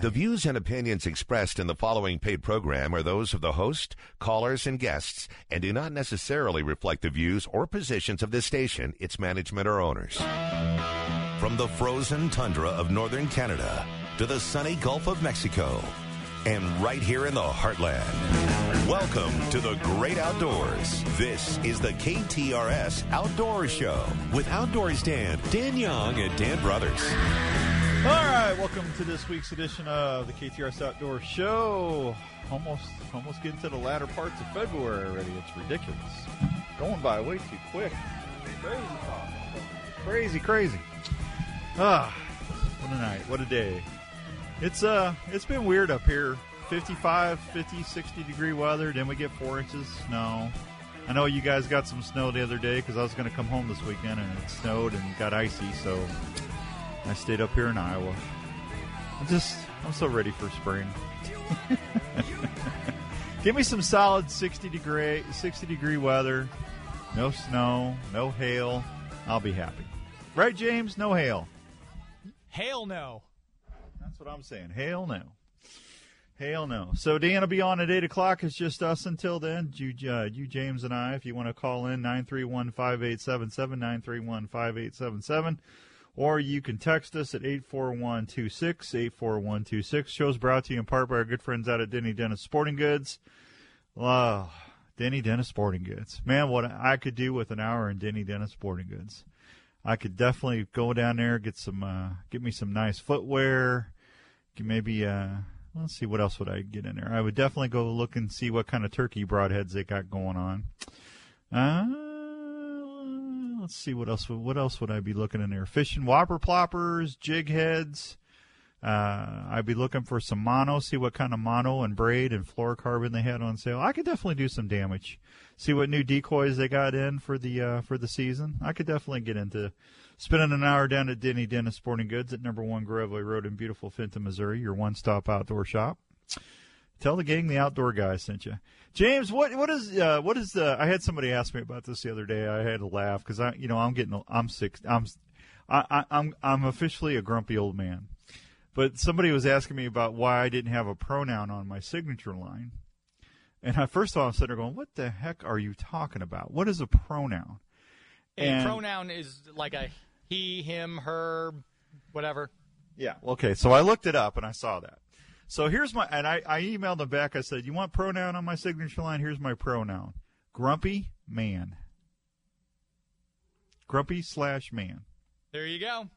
The views and opinions expressed in the following paid program are those of the host, callers, and guests, and do not necessarily reflect the views or positions of this station, its management, or owners. From the frozen tundra of northern Canada to the sunny Gulf of Mexico, and right here in the heartland. Welcome to the great outdoors. This is the KTRS Outdoor Show with Outdoors Dan, Dan Young, and Dan Brothers. All right, welcome to this week's edition of the KTRS Outdoor Show. Almost, almost getting to the latter parts of February already. It's ridiculous. Going by way too quick. Crazy, crazy, crazy. Ah, what a night! What a day! It's uh, it's been weird up here. 55, 50, 60 degree weather. Then we get four inches snow. I know you guys got some snow the other day because I was going to come home this weekend and it snowed and got icy. So I stayed up here in Iowa. I'm just, I'm so ready for spring. Give me some solid 60 degree, 60 degree weather. No snow, no hail. I'll be happy. Right, James? No hail. Hail no. That's what I'm saying. Hail no. Hail no. So Dan will be on at 8 o'clock. It's just us until then. You, uh, you James, and I. If you want to call in, 931 5877, 931 5877. Or you can text us at 84126, 84126. Show's brought to you in part by our good friends out at Denny Dennis Sporting Goods. Oh, Denny Dennis Sporting Goods. Man, what I could do with an hour in Denny Dennis Sporting Goods. I could definitely go down there, get some, uh, get me some nice footwear. Maybe, uh, let's see, what else would I get in there? I would definitely go look and see what kind of turkey broadheads they got going on. Uh, let's see what else. What else would I be looking in there? Fishing whopper ploppers, jig heads. Uh, I'd be looking for some mono. See what kind of mono and braid and fluorocarbon they had on sale. I could definitely do some damage. See what new decoys they got in for the uh, for the season. I could definitely get into spending an hour down at Denny Dennis Sporting Goods at Number One Groveway Road in beautiful Fenton, Missouri. Your one stop outdoor shop. Tell the gang the outdoor guy sent you. James, what what is uh, what is the? I had somebody ask me about this the other day. I had to laugh because I, you know, I'm getting, I'm sick. I'm, I, I, I'm, I'm officially a grumpy old man. But somebody was asking me about why I didn't have a pronoun on my signature line, and I first of all I'm sitting there going, "What the heck are you talking about? What is a pronoun?" A pronoun is like a he, him, her, whatever. Yeah. Okay. So I looked it up and I saw that. So here's my and I, I emailed them back. I said, "You want pronoun on my signature line? Here's my pronoun: grumpy man. Grumpy slash man. There you go.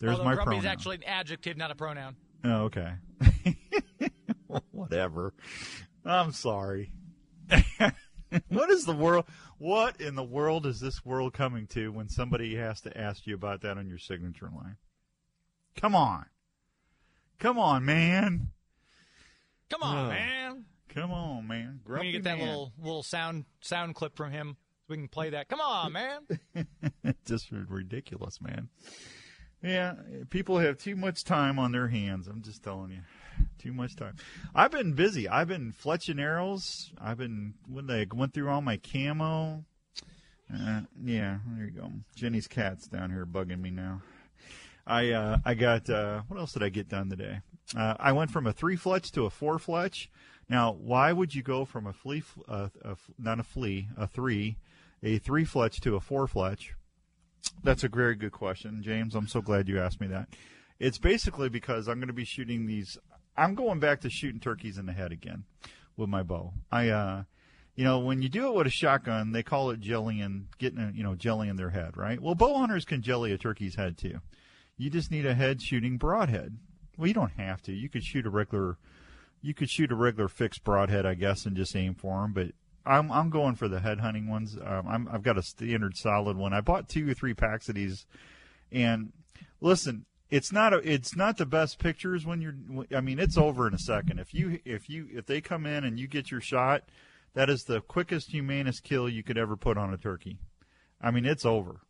There's Although my grumpy pronoun. is actually an adjective, not a pronoun. Oh, okay. Whatever. I'm sorry. what is the world? What in the world is this world coming to when somebody has to ask you about that on your signature line? Come on. Come on, man. Come on, Ugh. man. Come on, man. Grumpy get that man. little little sound sound clip from him, so we can play that. Come on, man. just ridiculous, man. Yeah, people have too much time on their hands. I'm just telling you, too much time. I've been busy. I've been fletching arrows. I've been when they went through all my camo. Uh, yeah, there you go. Jenny's cat's down here bugging me now. I uh, I got uh, what else did I get done today? Uh, I went from a three fletch to a four fletch. Now, why would you go from a flea, uh, a, not a flea, a three, a three fletch to a four fletch? That's a very good question, James. I'm so glad you asked me that. It's basically because I'm going to be shooting these. I'm going back to shooting turkeys in the head again with my bow. I, uh, you know, when you do it with a shotgun, they call it jellying, getting, a, you know, jellying their head, right? Well, bow hunters can jelly a turkey's head too. You just need a head shooting broadhead. Well, you don't have to. You could shoot a regular, you could shoot a regular fixed broadhead, I guess, and just aim for them. But I'm I'm going for the head hunting ones. Um, I'm I've got a standard solid one. I bought two or three packs of these, and listen, it's not a it's not the best pictures when you're. I mean, it's over in a second. If you if you if they come in and you get your shot, that is the quickest, humanest kill you could ever put on a turkey. I mean, it's over.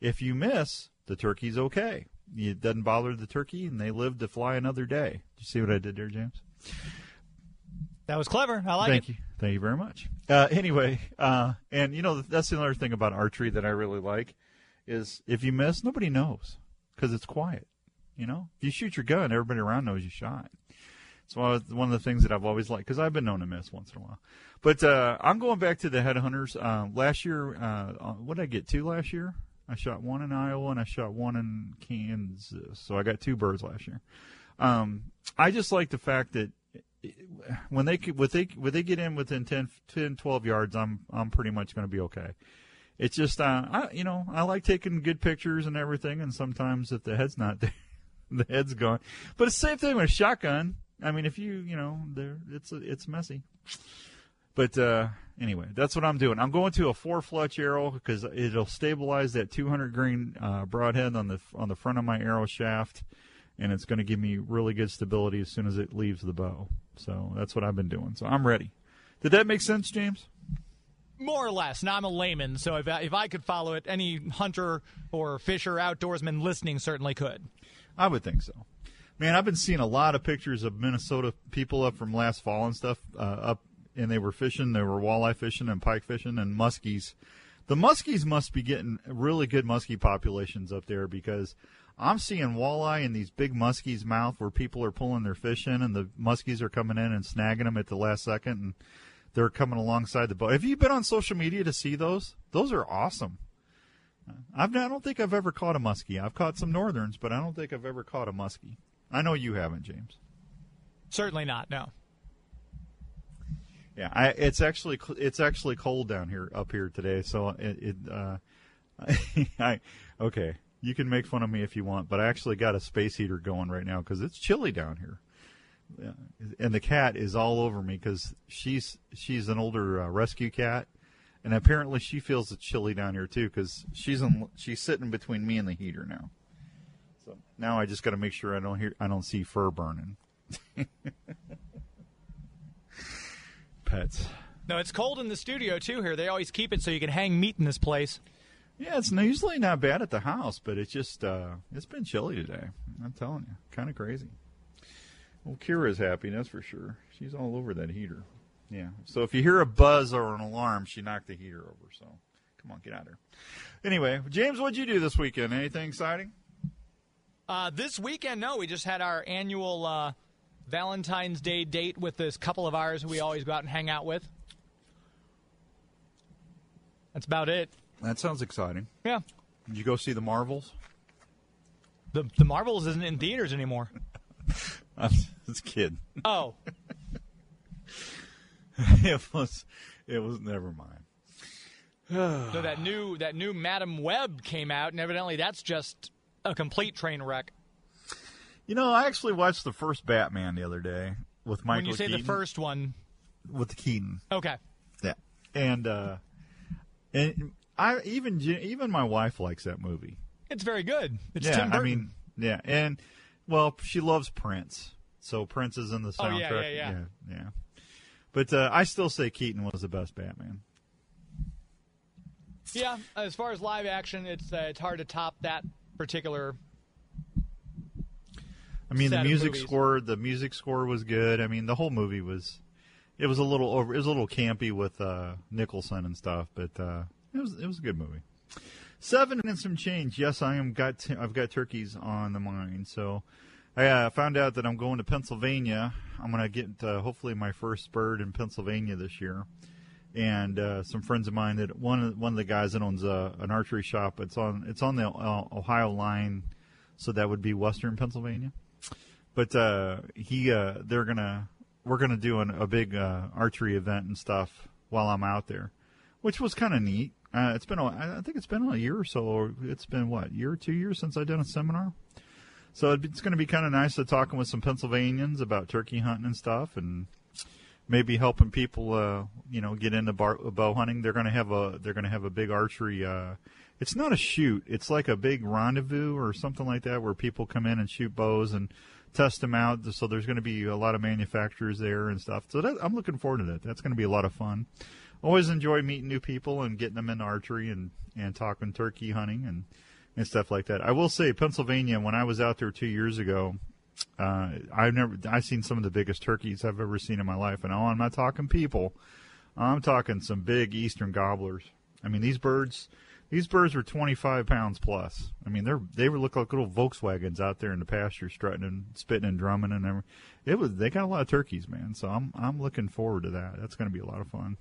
If you miss, the turkey's okay. It doesn't bother the turkey, and they live to fly another day. you see what I did there, James? That was clever. I like Thank it. Thank you. Thank you very much. Uh, anyway, uh, and you know that's the other thing about archery that I really like is if you miss, nobody knows because it's quiet. You know, if you shoot your gun, everybody around knows you shot. It's one of, the things that I've always liked because I've been known to miss once in a while. But uh, I'm going back to the headhunters. Uh, last year, uh, uh, what did I get two last year? I shot one in Iowa and I shot one in Kansas. So I got two birds last year. Um, I just like the fact that when they when they when they get in within 10, 10 12 yards, I'm I'm pretty much going to be okay. It's just uh, I you know I like taking good pictures and everything, and sometimes if the head's not there, the head's gone. But it's the same thing with a shotgun. I mean, if you you know, there it's it's messy. But uh, anyway, that's what I'm doing. I'm going to a four fletch arrow because it'll stabilize that 200 grain uh, broadhead on the on the front of my arrow shaft, and it's going to give me really good stability as soon as it leaves the bow. So that's what I've been doing. So I'm ready. Did that make sense, James? More or less. Now I'm a layman, so if I, if I could follow it, any hunter or fisher, outdoorsman listening certainly could. I would think so. Man, I've been seeing a lot of pictures of Minnesota people up from last fall and stuff uh, up, and they were fishing. They were walleye fishing and pike fishing and muskies. The muskies must be getting really good muskie populations up there because I'm seeing walleye in these big muskies' mouth where people are pulling their fish in, and the muskies are coming in and snagging them at the last second, and they're coming alongside the boat. Have you been on social media to see those? Those are awesome. I've I don't think I've ever caught a muskie. I've caught some northerns, but I don't think I've ever caught a muskie. I know you haven't, James. Certainly not. No. Yeah, I, it's actually it's actually cold down here up here today. So it, it uh, I okay. You can make fun of me if you want, but I actually got a space heater going right now because it's chilly down here. And the cat is all over me because she's she's an older uh, rescue cat, and apparently she feels it's chilly down here too because she's in, she's sitting between me and the heater now. So now I just got to make sure I don't hear I don't see fur burning. Pets. No, it's cold in the studio too. Here, they always keep it so you can hang meat in this place. Yeah, it's usually not bad at the house, but it's just uh, it's been chilly today. I'm telling you, kind of crazy. Well, Kira's happy, that's for sure. She's all over that heater. Yeah. So if you hear a buzz or an alarm, she knocked the heater over. So come on, get out of there. Anyway, James, what'd you do this weekend? Anything exciting? Uh, this weekend, no. We just had our annual uh, Valentine's Day date with this couple of ours who we always go out and hang out with. That's about it. That sounds exciting. Yeah. Did you go see the Marvels? The the Marvels isn't in theaters anymore. It's kid. Oh. it was. It was. Never mind. so that new that new Madame Web came out, and evidently that's just a complete train wreck. You know, I actually watched the first Batman the other day with Michael. When you say Keaton, the first one, with Keaton, okay. yeah, and uh, and I even even my wife likes that movie. It's very good. It's yeah, Tim Burton. I mean, yeah, and well, she loves Prince, so Prince is in the Oh, soundtrack. yeah, yeah, yeah. yeah, yeah. But uh, I still say Keaton was the best Batman. yeah, as far as live action, it's uh, it's hard to top that particular. I mean, the music movies. score, the music score was good. I mean, the whole movie was, it was a little over, it was a little campy with uh, Nicholson and stuff, but uh, it was it was a good movie. Seven and some change. Yes, I am got t- I've got turkeys on the mind. So I uh, found out that I'm going to Pennsylvania. I'm going to get uh, hopefully my first bird in Pennsylvania this year. And uh, some friends of mine that one of, one of the guys that owns uh, an archery shop. It's on it's on the uh, Ohio line, so that would be Western Pennsylvania. But uh, he uh, they're gonna we're gonna do an, a big uh, archery event and stuff while I'm out there, which was kind of neat. Uh, it's been a, I think it's been a year or so. Or it's been what year, two years since I done a seminar. So it's going to be kind of nice to talking with some Pennsylvanians about turkey hunting and stuff, and maybe helping people, uh, you know, get into bar, bow hunting. They're going to have a they're going to have a big archery. Uh, it's not a shoot; it's like a big rendezvous or something like that, where people come in and shoot bows and test them out. So there's going to be a lot of manufacturers there and stuff. So that, I'm looking forward to that. That's going to be a lot of fun. Always enjoy meeting new people and getting them in archery and and talking turkey hunting and and stuff like that. I will say Pennsylvania when I was out there 2 years ago, uh, I've never I've seen some of the biggest turkeys I've ever seen in my life and I'm not talking people. I'm talking some big eastern gobblers. I mean these birds These birds were 25 pounds plus. I mean, they're they look like little Volkswagens out there in the pasture, strutting and spitting and drumming and everything. It was they got a lot of turkeys, man. So I'm I'm looking forward to that. That's going to be a lot of fun.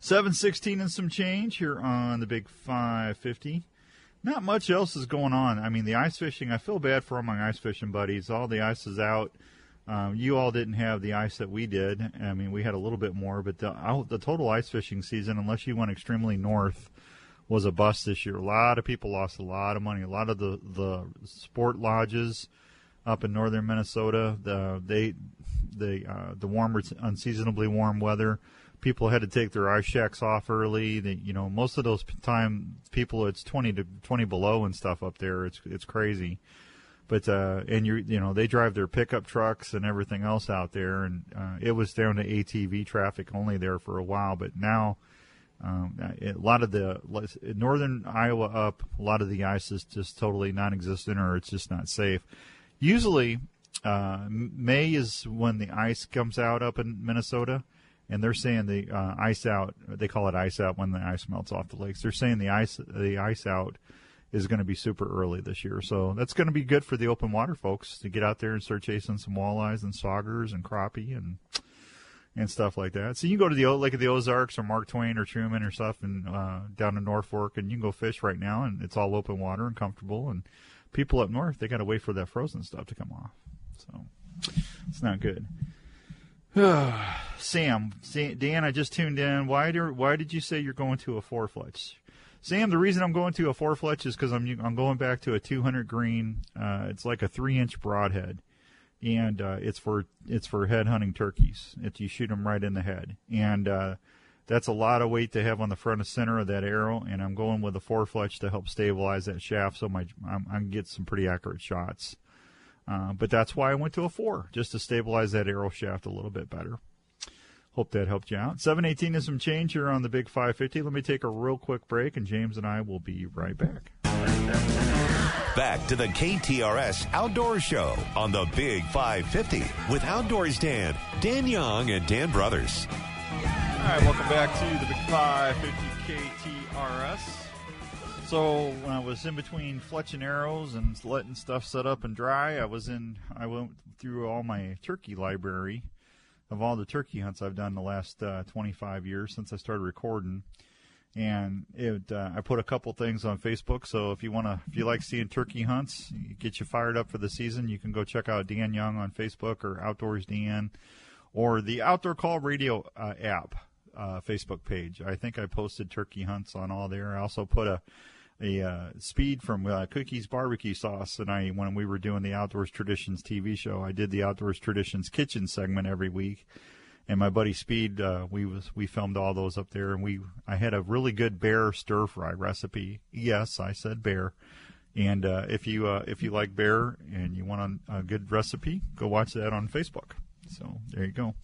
716 and some change here on the big 550. Not much else is going on. I mean, the ice fishing, I feel bad for all my ice fishing buddies. All the ice is out. Um, you all didn't have the ice that we did. I mean, we had a little bit more, but the, the total ice fishing season, unless you went extremely north, was a bust this year. A lot of people lost a lot of money. A lot of the, the sport lodges up in northern Minnesota, the they the uh, the warmer, unseasonably warm weather people had to take their ice shacks off early. They, you know, most of those time people it's 20 to 20 below and stuff up there. It's it's crazy. But uh, and you you know they drive their pickup trucks and everything else out there, and uh, it was down to ATV traffic only there for a while. But now, um, a lot of the northern Iowa up, a lot of the ice is just totally non-existent, or it's just not safe. Usually, uh, May is when the ice comes out up in Minnesota and they're saying the uh, ice out. They call it ice out when the ice melts off the lakes. They're saying the ice the ice out is going to be super early this year, so that's going to be good for the open water folks to get out there and start chasing some walleyes and saugers and crappie and and stuff like that. So you can go to the Lake of the Ozarks or Mark Twain or Truman or stuff and uh, down in Norfolk, and you can go fish right now, and it's all open water and comfortable. And people up north, they got to wait for that frozen stuff to come off, so it's not good. Sam, Dan, I just tuned in. Why did why did you say you're going to a four fletch? Sam, the reason I'm going to a four fletch is because I'm I'm going back to a 200 grain. Uh, it's like a three inch broadhead, and uh, it's for it's for head hunting turkeys. If you shoot them right in the head, and uh, that's a lot of weight to have on the front and center of that arrow. And I'm going with a four fletch to help stabilize that shaft, so my I'm, I can get some pretty accurate shots. Uh, but that's why I went to a four, just to stabilize that arrow shaft a little bit better. Hope that helped you out. 718 is some change here on the Big 550. Let me take a real quick break, and James and I will be right back. Back to the KTRS Outdoor Show on the Big 550 with Outdoors Dan, Dan Young, and Dan Brothers. All right, welcome back to the Big 550 KTRS. So when I was in between fletching arrows and letting stuff set up and dry, I was in. I went through all my turkey library of all the turkey hunts I've done in the last uh, 25 years since I started recording, and it. Uh, I put a couple things on Facebook. So if you want to, if you like seeing turkey hunts, get you fired up for the season, you can go check out Dan Young on Facebook or Outdoors Dan, or the Outdoor Call Radio uh, app. Uh, Facebook page. I think I posted turkey hunts on all there. I also put a a uh, speed from uh, Cookies Barbecue Sauce, and I when we were doing the Outdoors Traditions TV show, I did the Outdoors Traditions Kitchen segment every week. And my buddy Speed, uh, we was we filmed all those up there, and we I had a really good bear stir fry recipe. Yes, I said bear. And uh, if you uh, if you like bear and you want a, a good recipe, go watch that on Facebook. So there you go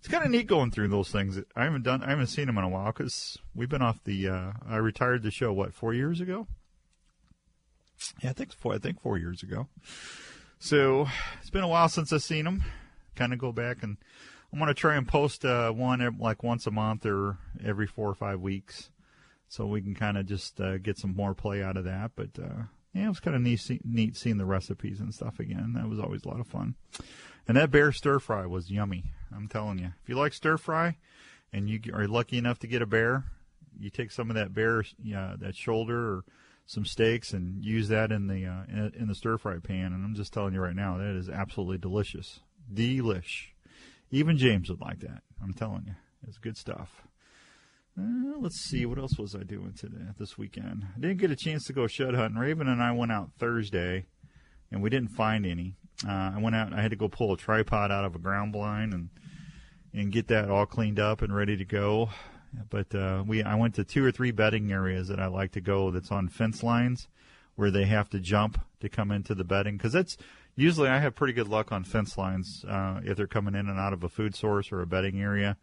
it's kind of neat going through those things. I haven't done, I haven't seen them in a while because we've been off the. Uh, I retired the show what four years ago. Yeah, I think four. I think four years ago. So it's been a while since I've seen them. Kind of go back and I'm to try and post uh, one like once a month or every four or five weeks, so we can kind of just uh, get some more play out of that. But uh, yeah, it was kind of neat, neat seeing the recipes and stuff again. That was always a lot of fun. And that bear stir fry was yummy. I'm telling you. If you like stir fry, and you are lucky enough to get a bear, you take some of that bear, uh, that shoulder or some steaks, and use that in the uh, in, the stir fry pan. And I'm just telling you right now, that is absolutely delicious. Delish. Even James would like that. I'm telling you, it's good stuff. Uh, let's see, what else was I doing today this weekend? I didn't get a chance to go shed hunting. Raven and I went out Thursday, and we didn't find any. Uh, I went out. I had to go pull a tripod out of a ground blind and and get that all cleaned up and ready to go. But uh, we I went to two or three bedding areas that I like to go. That's on fence lines where they have to jump to come into the bedding because that's usually I have pretty good luck on fence lines uh, if they're coming in and out of a food source or a bedding area.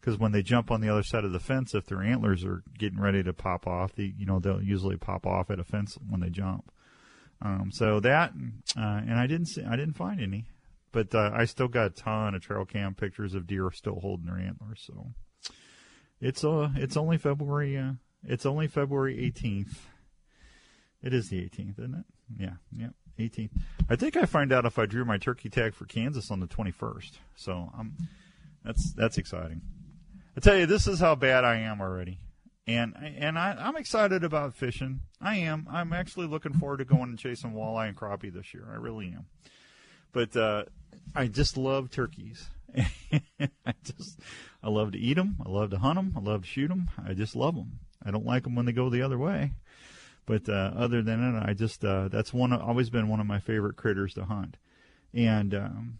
Because when they jump on the other side of the fence, if their antlers are getting ready to pop off, the you know they'll usually pop off at a fence when they jump. Um, so that, uh, and I didn't see, I didn't find any, but uh, I still got a ton of trail cam pictures of deer still holding their antlers. So it's uh, it's only February. Uh, It's only February 18th. It is the 18th, isn't it? Yeah, yeah, 18th. I think I find out if I drew my turkey tag for Kansas on the 21st. So I'm that's that's exciting. I tell you, this is how bad I am already, and and I, I'm excited about fishing. I am. I'm actually looking forward to going and chasing walleye and crappie this year. I really am. But uh, I just love turkeys. I just I love to eat them. I love to hunt them. I love to shoot them. I just love them. I don't like them when they go the other way. But uh, other than it, I just uh, that's one always been one of my favorite critters to hunt. And um,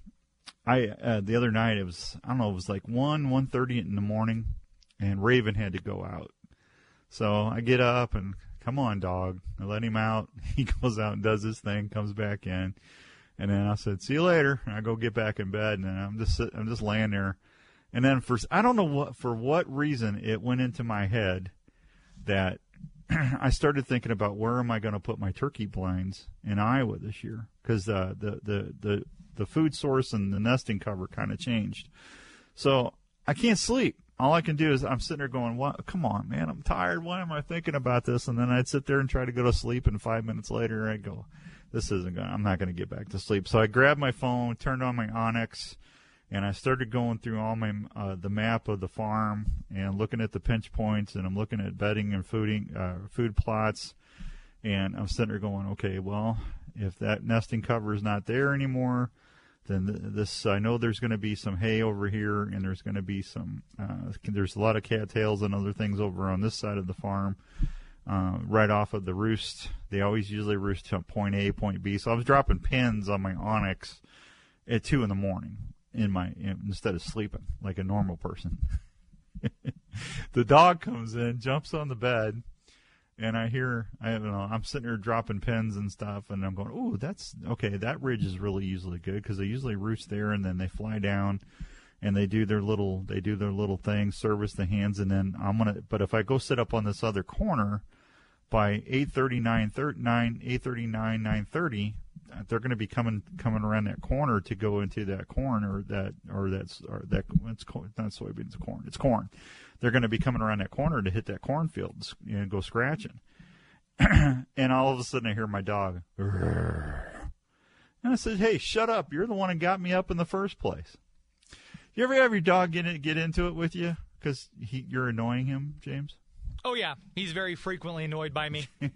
I uh, the other night it was I don't know it was like one one thirty in the morning, and Raven had to go out. So I get up and come on dog, I let him out. He goes out and does his thing, comes back in, and then I said see you later. And I go get back in bed, and I'm just I'm just laying there, and then for I don't know what for what reason it went into my head that I started thinking about where am I going to put my turkey blinds in Iowa this year because uh, the the the the food source and the nesting cover kind of changed. So I can't sleep. All I can do is I'm sitting there going, "What? Come on, man! I'm tired. Why am I thinking about this?" And then I'd sit there and try to go to sleep, and five minutes later I'd go, "This isn't going. I'm not going to get back to sleep." So I grabbed my phone, turned on my onX, and I started going through all my uh, the map of the farm and looking at the pinch points, and I'm looking at bedding and fooding uh, food plots, and I'm sitting there going, okay, well, if that nesting cover is not there anymore, then this I know there's going to be some hay over here, and there's going to be some uh, there's a lot of cattails and other things over on this side of the farm. Uh, right off of the roost, they always usually roost to point A, point B. So I was dropping pins on my onX at two in the morning, in my instead of sleeping like a normal person. the dog comes in, jumps on the bed, and I hear I don't know I'm sitting there dropping pins and stuff, and I'm going, "Oh, that's okay. That ridge is really usually good because they usually roost there, and then they fly down." And they do their little, they do their little thing, service the hands, and then I'm gonna. But if I go sit up on this other corner, by 8:30, 9:30, 8:39, 9:30, they're going to be coming coming around that corner to go into that corn or that or that's or that it's not soybeans, corn. It's corn. They're going to be coming around that corner to hit that cornfield and go scratching. and all of a sudden, I hear my dog. And I said, "Hey, shut up! You're the one that got me up in the first place." You ever have your dog get it, get into it with you because you're annoying him, James? Oh yeah, he's very frequently annoyed by me.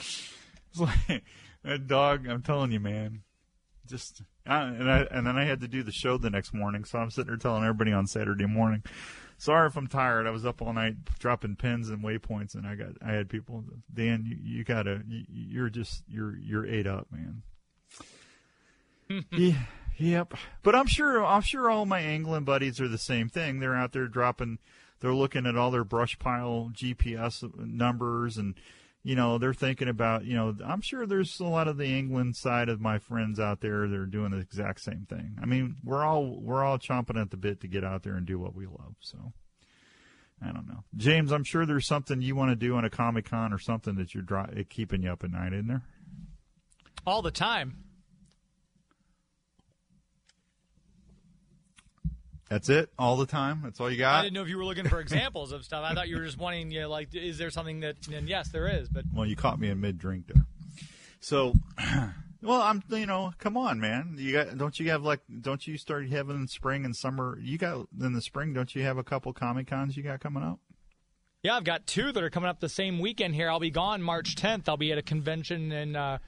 It's like that dog. I'm telling you, man. Just I, and I and then I had to do the show the next morning, so I'm sitting there telling everybody on Saturday morning. Sorry if I'm tired. I was up all night dropping pins and waypoints, and I got I had people. Dan, you, you gotta. You, you're just you're you're ate up, man. yeah, yep. But I'm sure I'm sure all my angling buddies are the same thing. They're out there dropping. They're looking at all their brush pile GPS numbers and you know, they're thinking about, you know, I'm sure there's a lot of the angling side of my friends out there that are doing the exact same thing. I mean, we're all we're all chomping at the bit to get out there and do what we love. So, I don't know, James. I'm sure there's something you want to do on a Comic Con or something that you're dry, keeping you up at night, isn't there? All the time. That's it, all the time. That's all you got. I didn't know if you were looking for examples of stuff. I thought you were just wanting, you know, like, is there something that? And yes, there is. But well, you caught me in mid drink there. So, well, I'm, you know, come on, man. You got, don't you have like, don't you start having spring and summer? You got in the spring, don't you have a couple comic cons you got coming up? Yeah, I've got two that are coming up the same weekend here. I'll be gone March 10th. I'll be at a convention in uh,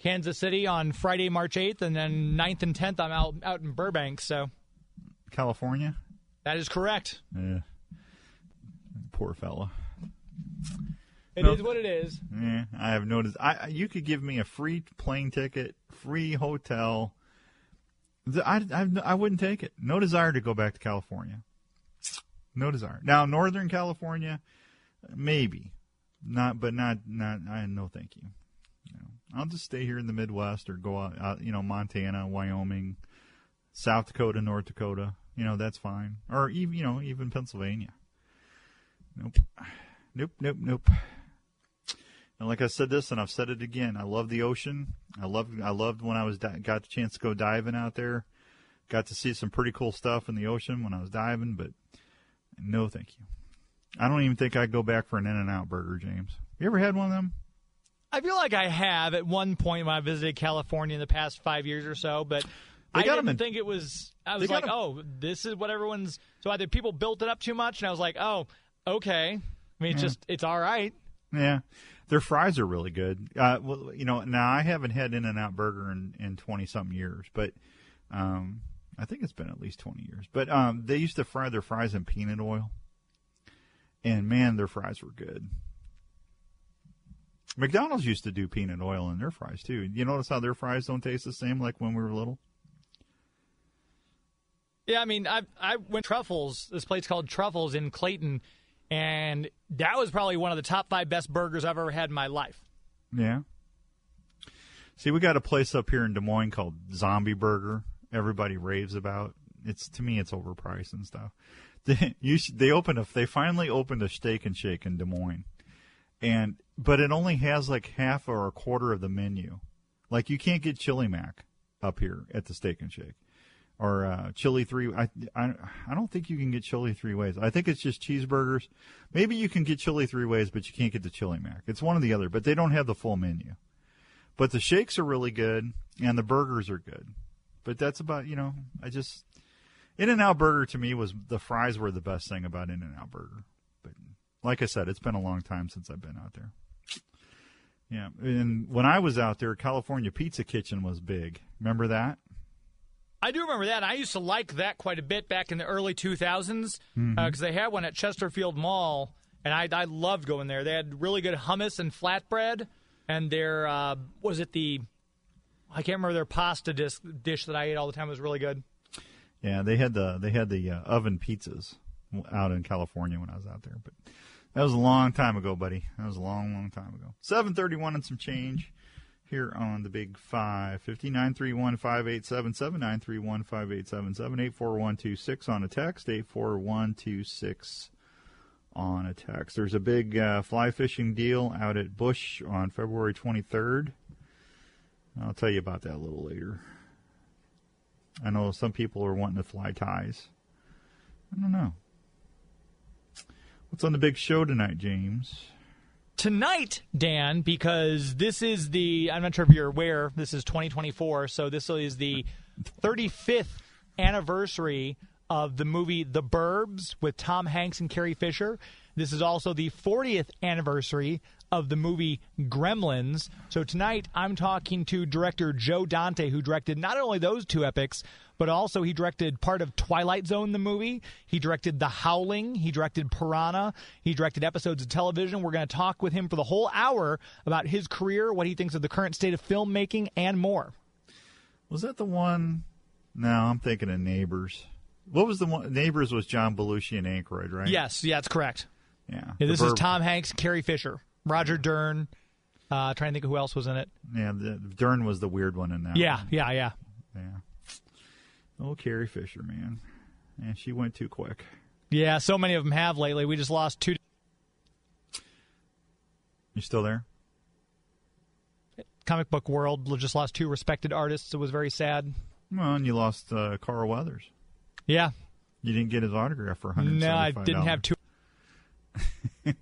Kansas City on Friday, March 8th, and then 9th and 10th I'm out out in Burbank. So California? That is correct. Yeah. Poor fella. It no, is what it is. Yeah, I have noticed. I you could give me a free plane ticket, free hotel. I, I, I wouldn't take it. No desire to go back to California. No desire. Now, Northern California, maybe, not, but not not. I no, thank you. No. I'll just stay here in the Midwest or go out, out you know, Montana, Wyoming, South Dakota, North Dakota. You know, that's fine. Or even, you know, even Pennsylvania. Nope. Nope, nope, nope. And like I said this, and I've said it again. I love the ocean. I love. I loved when I was di- got the chance to go diving out there. Got to see some pretty cool stuff in the ocean when I was diving, but no, thank you. I don't even think I'd go back for an In and Out burger, James. You ever had one of them? I feel like I have at one point when I visited California in the past five years or so, but I didn't in- think it was. I was like, oh, this is what everyone's. So either people built it up too much, and I was like, oh, okay. I mean, it's just it's all right. Yeah, their fries are really good. Uh, well, you know, now I haven't had In and Out Burger in in twenty something years, but um, I think it's been at least twenty years. But um, they used to fry their fries in peanut oil, and man, their fries were good. McDonald's used to do peanut oil in their fries too. You notice how their fries don't taste the same like when we were little? Yeah, I mean, I I went Truffles. This place called Truffles in Clayton, and that was probably one of the top five best burgers I've ever had in my life. Yeah. See, we got a place up here in Des Moines called Zombie Burger. Everybody raves about. It's to me, it's overpriced and stuff. They, they opened a they finally opened a Steak and Shake in Des Moines, and but it only has like half or a quarter of the menu. Like you can't get chili mac up here at the Steak and Shake, or uh, chili three. I, I I don't think you can get chili three ways. I think it's just cheeseburgers. Maybe you can get chili three ways, but you can't get the chili mac. It's one or the other, but they don't have the full menu. But the shakes are really good, and the burgers are good. But that's about you know I just In and Out Burger to me was the fries were the best thing about In and Out Burger. But like I said, it's been a long time since I've been out there. Yeah, and when I was out there, California Pizza Kitchen was big. Remember that? I do remember that. I used to like that quite a bit back in the early 2000s because Mm-hmm. they had one at Chesterfield Mall, and I, I loved going there. They had really good hummus and flatbread, and their uh, was it the I can't remember their pasta dish, dish that I ate all the time was really good. Yeah, they had the they had the uh, oven pizzas out in California when I was out there, but that was a long time ago, buddy. That was a long, long time ago. Seven thirty one and some change here on the Big Five on a text eight four one two six on a text. There's a big uh, fly fishing deal out at Busch on February twenty third. I'll tell you about that a little later. I know some people are wanting to fly ties. I don't know. What's on the big show tonight, James? Tonight, Dan, because this is the I'm not sure if you're aware, this is 2024, so this is the 35th anniversary of the movie The Burbs with Tom Hanks and Carrie Fisher. This is also the 40th anniversary of the movie Gremlins. So tonight I'm talking to director Joe Dante, who directed not only those two epics, but also he directed part of Twilight Zone, the movie. He directed The Howling. He directed Piranha. He directed episodes of television. We're going to talk with him for the whole hour about his career, what he thinks of the current state of filmmaking, and more. Was that the one? No, I'm thinking of Neighbors. What was the one? Neighbors was John Belushi and Aykroyd, right? Yes, yeah, that's correct. Yeah. Yeah, this is Tom Hanks, Carrie Fisher, Roger Dern. Uh, trying to think of who else was in it. Yeah, the, Dern was the weird one in that. Yeah, one. yeah, yeah. Yeah. Oh, Carrie Fisher, man. And she went too quick. Yeah, so many of them have lately. We just lost two. You still there? Comic book world just lost two respected artists. It was very sad. Well, and you lost uh, Carl Weathers. Yeah. You didn't get his autograph for 175 No, I didn't have two.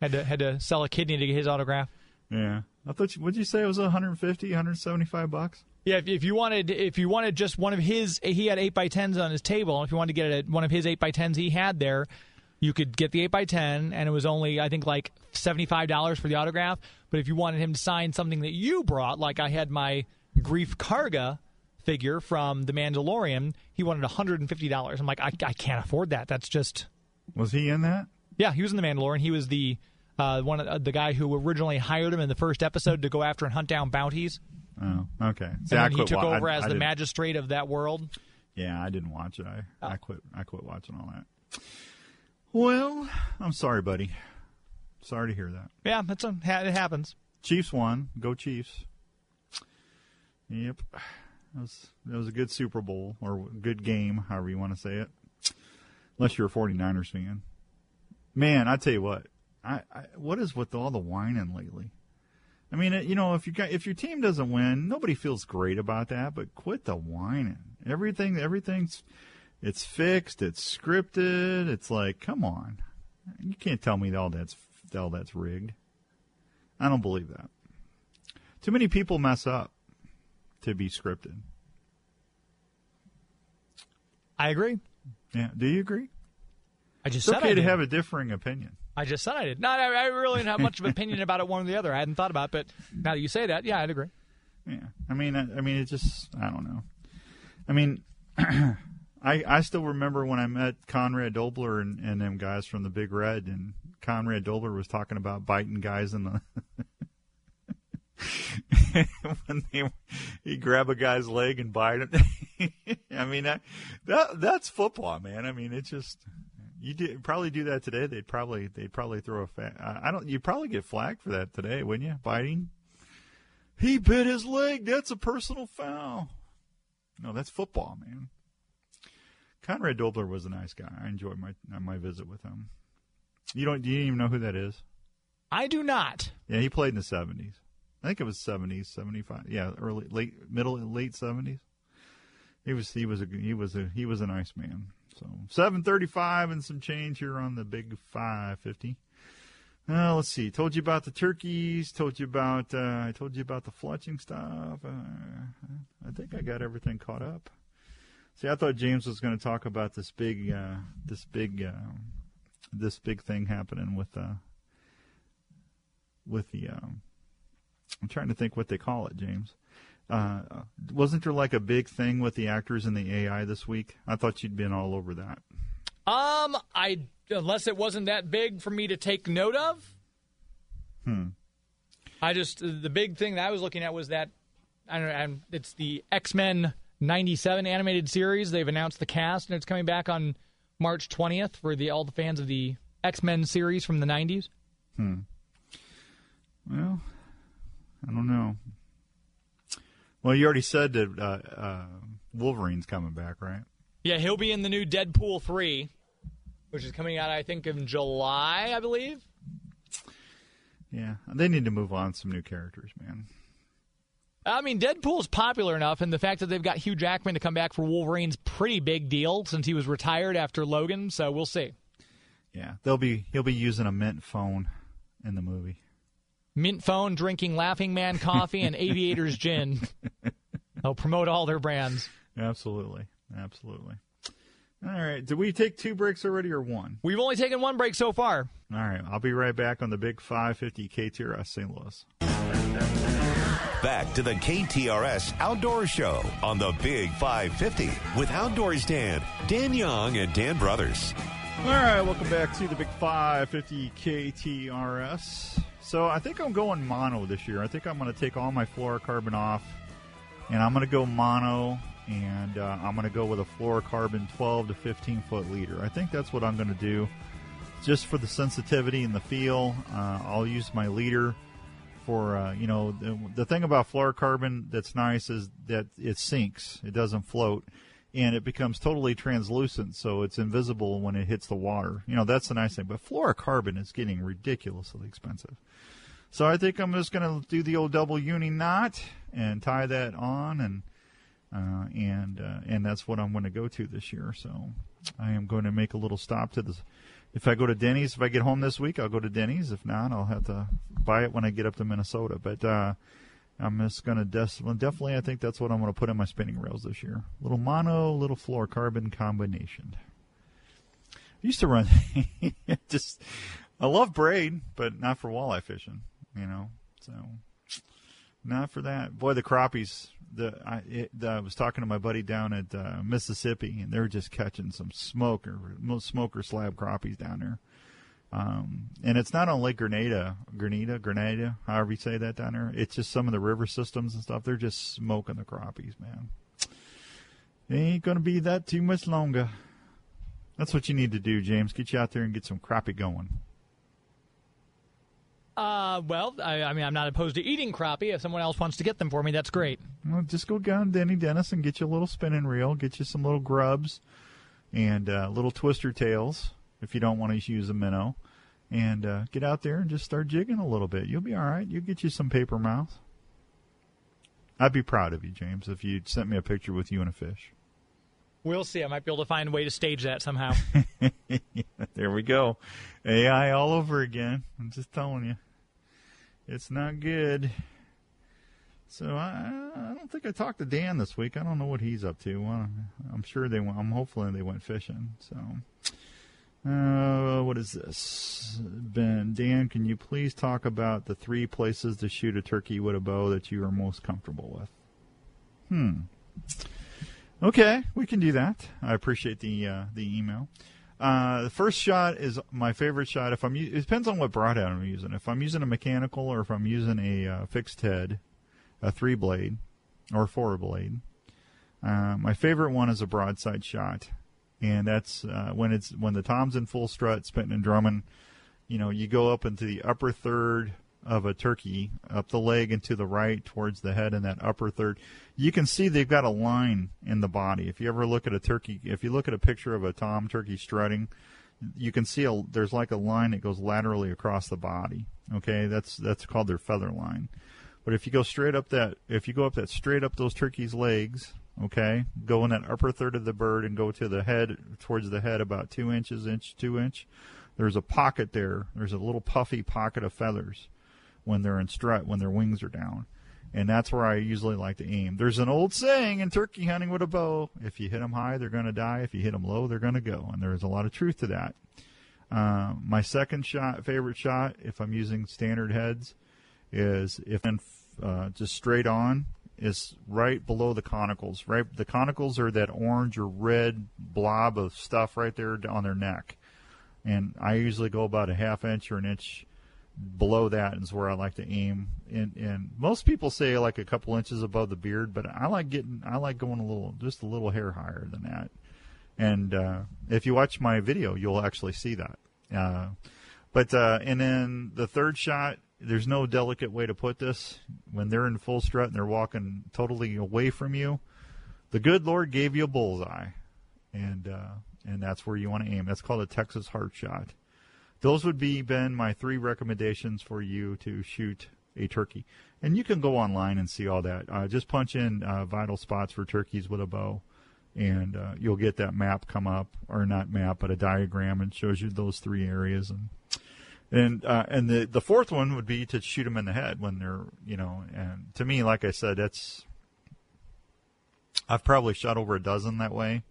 had to had to sell a kidney to get his autograph. Yeah. I thought you, what'd you say it was 150, 175 bucks? Yeah, if, if you wanted if you wanted just one of his, he had eight by tens on his table. And if you wanted to get it, one of his eight by tens he had there, you could get the eight by ten, and it was only I think like seventy five dollars for the autograph. But if you wanted him to sign something that you brought, like I had my Greef Karga figure from The Mandalorian, he wanted one hundred and fifty dollars. I'm like, I, I can't afford that. That's just Was he in that? yeah. He was in The Mandalorian. He was the uh, one of uh, the guy who originally hired him in the first episode to go after and hunt down bounties. Oh, okay. See, And then he took wa- I- over as I the didn't- magistrate of that world. Yeah, I didn't watch it. I, Oh. I quit. I quit watching all that. Well, I'm sorry, buddy. Sorry to hear that. Yeah, that's a, it happens. Chiefs won. Go Chiefs. Yep. That was that was a good Super Bowl or good game, however you want to say it. Unless you're a 49ers fan. Man, I tell you what. I, I what is with all the whining lately? I mean, you know, if you got if your team doesn't win, nobody feels great about that, but quit the whining. Everything everything's it's fixed, it's scripted. It's like, come on. You can't tell me that all that's all that's rigged. I don't believe that. Too many people mess up to be scripted. I agree. Yeah. Do you agree? I just It's said okay I to did. have a differing opinion. I just said I did. No, I, I really didn't have much of an opinion about it one or the other. I hadn't thought about it, but now that you say that, yeah, I'd agree. Yeah. I mean, I, I mean, it just, I don't know. I mean, I I still remember when I met Conrad Dobler and, and them guys from the Big Red, and Conrad Dobler was talking about biting guys in the. when they he grab a guy's leg and bite him. I mean that, that that's football, man. I mean it's just you did probably do that today. They'd probably they'd probably throw a fa- I I don't. You'd probably get flagged for that today, wouldn't you? Biting. He bit his leg. That's a personal foul. No, that's football, man. Conrad Dobler was a nice guy. I enjoyed my my visit with him. You don't? Do you even know who that is? I do not. Yeah, he played in the seventies. I think it was seventies, seventy five. Yeah, early, late, middle, late seventies. He was he was a he was a he was a nice man. So seven thirty five and some change here on the big five fifty. Uh, let's see. Told you about the turkeys. Told you about uh, I told you about the fletching stuff. Uh, I think I got everything caught up. See, I thought James was going to talk about this big uh, this big uh, this big thing happening with uh, with the. Um, I'm trying to think what they call it, James. Uh, wasn't there like a big thing with the actors and the AI this week? I thought you'd been all over that. Um, I unless it wasn't that big for me to take note of. Hmm. I just the big thing that I was looking at was that I don't know. and It's the X Men '97 animated series. They've announced the cast, and it's coming back on March 20th for the all the fans of the X Men series from the '90s. Hmm. Well, I don't know. Well, you already said that uh, uh, Wolverine's coming back, right? Yeah, he'll be in the new Deadpool 3, which is coming out, I think, in July, I believe. Yeah, they need to move on some new characters, man. I mean, Deadpool's popular enough, and the fact that they've got Hugh Jackman to come back for Wolverine's pretty big deal since he was retired after Logan. So we'll see. Yeah, they'll be he'll be using a mint phone in the movie. Mint phone, drinking Laughing Man coffee, and Aviator's gin. They'll promote all their brands. Absolutely, absolutely. All right, did we take two breaks already or one? We've only taken one break so far. All right, I'll be right back on the Big 550 KTRS St. Louis. Back to the KTRS Outdoor Show on the Big 550 with Outdoors Dan, Dan Young, and Dan Brothers. All right, welcome back to the Big 550 KTRS. So I think I'm going mono this year. I think I'm going to take all my fluorocarbon off, and I'm going to go mono, and uh, I'm going to go with a fluorocarbon 12 to 15 foot leader. I think that's what I'm going to do, just for the sensitivity and the feel. Uh, I'll use my leader for uh, you know the, the thing about fluorocarbon that's nice is that it sinks, it doesn't float and it becomes totally translucent, so it's invisible when it hits the water. You know, that's the nice thing. But fluorocarbon is getting ridiculously expensive. So I think I'm just going to do the old double uni knot and tie that on, and uh, and uh, and that's what I'm going to go to this year. So I am going to make a little stop to this. If I go to Denny's, if I get home this week, I'll go to Denny's. If not, I'll have to buy it when I get up to Minnesota. But uh, I'm just going to des- definitely, I think that's what I'm going to put in my spinning rails this year. Little mono, little fluorocarbon combination. I used to run, just, I love braid, but not for walleye fishing, you know, so not for that. Boy, the crappies, the, I, it, the, I was talking to my buddy down at uh, Mississippi, and they're just catching some smoker, smoker slab crappies down there. Um, and it's not on Lake Grenada, Grenada, Grenada, however you say that down there. It's just some of the river systems and stuff. They're just smoking the crappies, man. It ain't going to be that too much longer. That's what you need to do, James. Get you out there and get some crappie going. Uh, well, I, I mean, I'm not opposed to eating crappie. If someone else wants to get them for me, that's great. Well, just go down to Denny Dennis and get you a little spinning reel, get you some little grubs and uh, little twister tails if you don't want to use a minnow. And uh, get out there and just start jigging a little bit. You'll be all right. You'll get you some paper mouth. I'd be proud of you, James, if you'd sent me a picture with you and a fish. We'll see. I might be able to find a way to stage that somehow. there we go. AI all over again. I'm just telling you. It's not good. So I, I don't think I talked to Dan this week. I don't know what he's up to. Well, I'm sure they went. I'm hopefully they went fishing. So, uh, what is this? Ben, Dan, can you please talk about the three places to shoot a turkey with a bow that you are most comfortable with? Hmm. Okay, we can do that. I appreciate the uh, the email. Uh, the first shot is my favorite shot. If I'm, it depends on what broadhead I'm using. If I'm using a mechanical or if I'm using a uh, fixed head, a three blade or four blade. Uh, my favorite one is a broadside shot, and that's uh, when it's when the tom's in full strut, spitting and drumming. You know, you go up into the upper third of a turkey, up the leg and to the right towards the head in that upper third. You can see they've got a line in the body. If you ever look at a turkey, if you look at a picture of a tom turkey strutting, you can see a, there's like a line that goes laterally across the body. Okay, that's that's called their feather line. But if you go straight up that, if you go up that straight up those turkeys' legs, okay, go in that upper third of the bird and go to the head, towards the head about two inches, inch, two inch, there's a pocket there. There's a little puffy pocket of feathers when they're in strut, when their wings are down. And that's where I usually like to aim. There's an old saying in turkey hunting with a bow if you hit them high, they're going to die. If you hit them low, they're going to go. And there's a lot of truth to that. Uh, my second shot, favorite shot, if I'm using standard heads, is if uh, just straight on, is right below the caruncles. Right, the caruncles are that orange or red blob of stuff right there on their neck, and I usually go about a half inch or an inch below that is where I like to aim. And and most people say like a couple inches above the beard, but I like getting I like going a little just a little hair higher than that. And uh, if you watch my video, you'll actually see that. Uh, but uh, and then the third shot, there's no delicate way to put this. When they're in full strut and they're walking totally away from you, the good Lord gave you a bullseye, and uh, and that's where you want to aim. That's called a Texas heart shot. Those would be Ben my three recommendations for you to shoot a turkey, and you can go online and see all that. Uh, just punch in uh, vital spots for turkeys with a bow, and uh, you'll get that map come up, or not map, but a diagram, and shows you those three areas and. And uh, and the the fourth one would be to shoot them in the head when they're you know and to me like I said that's I've probably shot over a dozen that way,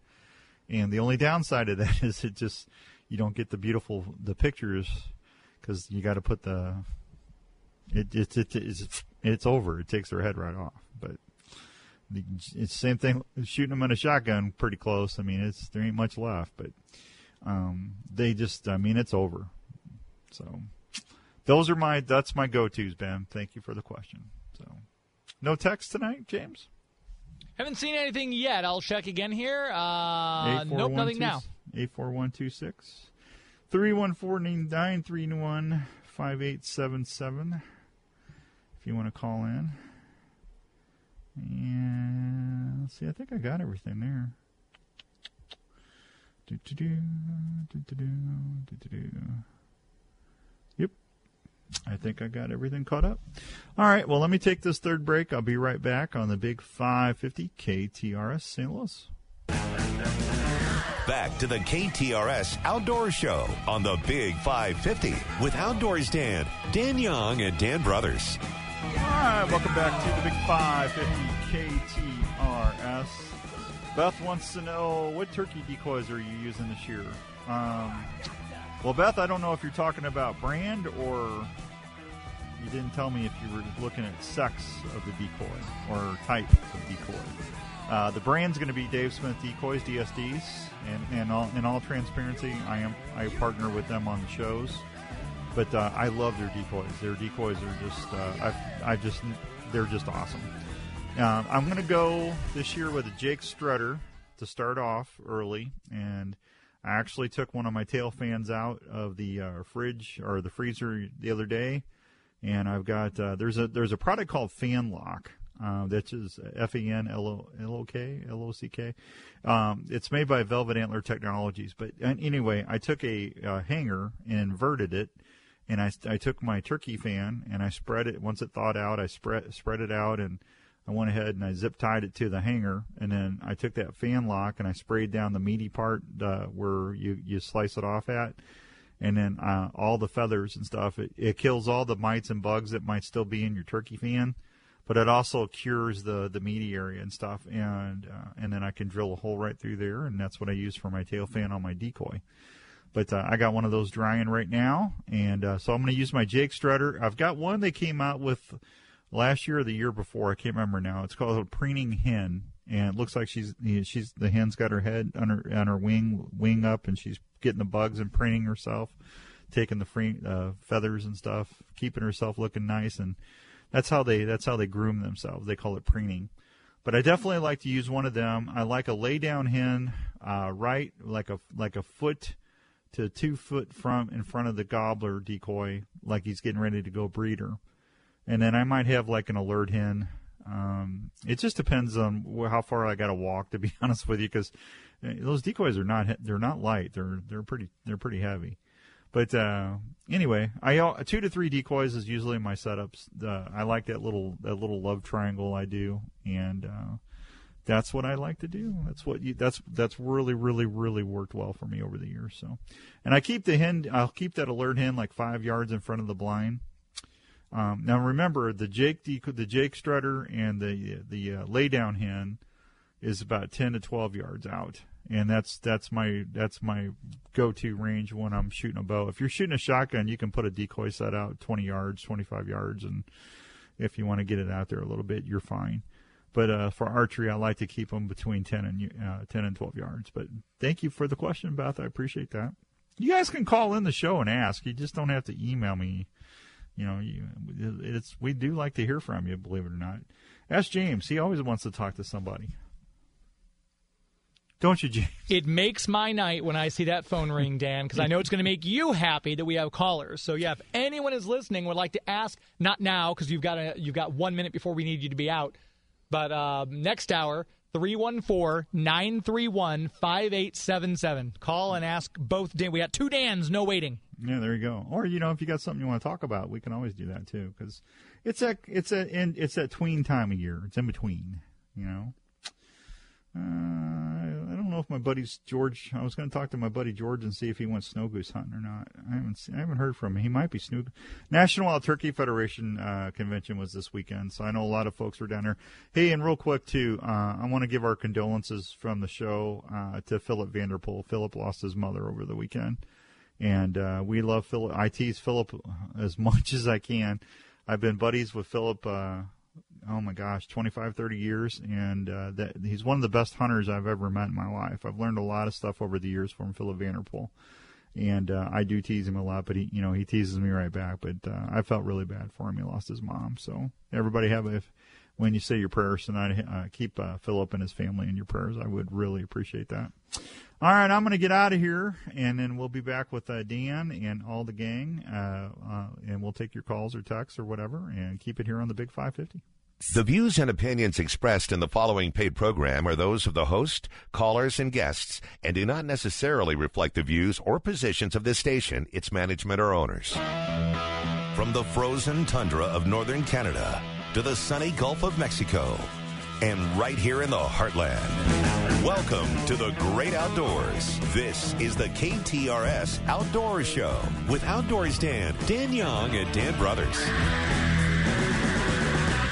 and the only downside of that is it just you don't get the beautiful the pictures because you got to put the it, it, it, it's it's over. It takes their head right off. But the same thing shooting them in a shotgun pretty close. I mean, it's there ain't much left, but um, they just I mean it's over. So those are my that's my go tos, Ben. Thank you for the question. So no text tonight, James. Haven't seen anything yet. I'll check again here. Uh, nope, nothing now. 84126 314 931 5877 if you want to call in. And let's see, I think I got everything there. Do, do, do, do, do, do, do, do. I think I got everything caught up. All right, well, let me take this third break. I'll be right back on the Big 550 KTRS St. Louis. Back to the KTRS Outdoor Show on the Big 550 with Outdoors Dan, Dan Young, and Dan Brothers. All right, welcome back to the Big 550 KTRS. Beth wants to know what turkey decoys are you using this year? Um, well, Beth, I don't know if you're talking about brand or you didn't tell me if you were looking at sex of the decoy or type of decoy. Uh, the brand's going to be Dave Smith Decoys, DSDs, and, and all, in all transparency, I am I partner with them on the shows, but uh, I love their decoys. Their decoys are just uh, I I just they're just awesome. Uh, I'm going to go this year with a Jake Strutter to start off early, and I actually took one of my tail fans out of the uh, fridge or the freezer the other day, and I've got uh, there's a there's a product called Fan Lock uh, that is F E N L O K L O C K. Um, it's made by Velvet Antler Technologies. But anyway, I took a uh, hanger and inverted it, and I, I took my turkey fan and I spread it. Once it thawed out, I spread spread it out, and I went ahead and I zip tied it to the hanger, and then I took that fan lock and I sprayed down the meaty part uh, where you you slice it off at, and then uh, all the feathers and stuff. It, it kills all the mites and bugs that might still be in your turkey fan, but it also cures the the meaty area and stuff. And uh, and then I can drill a hole right through there, and that's what I use for my tail fan on my decoy. But uh, I got one of those drying right now, and uh, so I'm going to use my Jake Strutter. I've got one they came out with last year or the year before. I can't remember now. It's called a preening hen, and it looks like she's she's the hen's got her head on her on her wing wing up, and she's getting the bugs and preening herself, taking the free, uh, feathers and stuff, keeping herself looking nice, and that's how they that's how they groom themselves. They call it preening. But I definitely like to use one of them. I like a lay down hen, uh, right like a like a foot to two foot from in front of the gobbler decoy, like he's getting ready to go breeder. And then I might have like an alert hen. Um, it just depends on how far I got to walk, to be honest with you, because uh, those decoys are not they're not light. They're they're pretty they're pretty heavy. But uh, anyway, I two to three decoys is usually my setups. Uh, I like that little that little love triangle I do, and uh, that's what I like to do. That's what you, that's that's really really really worked well for me over the years. So, and I keep the hen. I'll keep that alert hen like five yards in front of the blind. Um, now remember the Jake the Jake strutter and the the uh, lay down hen is about ten to twelve yards out, and that's that's my that's my go to range when I'm shooting a bow. If you're shooting a shotgun, you can put a decoy set out twenty yards, twenty five yards, and if you want to get it out there a little bit, you're fine. But uh, for archery, I like to keep them between 10 and uh, 10 and 12 yards. But thank you for the question, Beth. I appreciate that. You guys can call in the show and ask. You just don't have to email me. You know, you, it's we do like to hear from you, believe it or not. Ask James. He always wants to talk to somebody. Don't you, James? It makes my night when I see that phone ring, Dan, because I know it's going to make you happy that we have callers. So yeah, if anyone is listening would like to ask, not now because you've got a, you've got one minute before we need you to be out but uh, next hour, 314 931 5877. Call and ask both Dan. We got two Dans, no waiting. Yeah, there you go. Or you know, if you got something you want to talk about, we can always do that too. Because it's a it's a it's that tween time of year. It's in between. You know. Uh, I don't know if my buddy's George. I was going to talk to my buddy George and see if he went snow goose hunting or not. I haven't seen, I haven't heard from him. He might be snow. National Wild Turkey Federation uh, convention was this weekend, so I know a lot of folks were down there. Hey, and real quick too, uh, I want to give our condolences from the show uh, to Philip Vanderpool. Philip lost his mother over the weekend, and uh, we love Philip. I tease Philip as much as I can. I've been buddies with Philip oh my gosh, 25, 30 years, and uh, that he's one of the best hunters I've ever met in my life. I've learned a lot of stuff over the years from Philip Vanderpool, and uh, I do tease him a lot, but he, you know, he teases me right back. But uh, I felt really bad for him. He lost his mom, so everybody have a. When you say your prayers tonight, uh, keep uh, Philip and his family in your prayers. I would really appreciate that. All right, I'm going to get out of here, and then we'll be back with uh, Dan and all the gang, uh, uh, and we'll take your calls or texts or whatever, and keep it here on the Big 550. The views and opinions expressed in the following paid program are those of the host, callers, and guests, and do not necessarily reflect the views or positions of this station, its management, or owners. From the frozen tundra of northern Canada to the sunny Gulf of Mexico, and right here in the heartland. Welcome to the great outdoors. This is the KTRS Outdoor Show with Outdoors Dan, Dan Young, and Dan Brothers.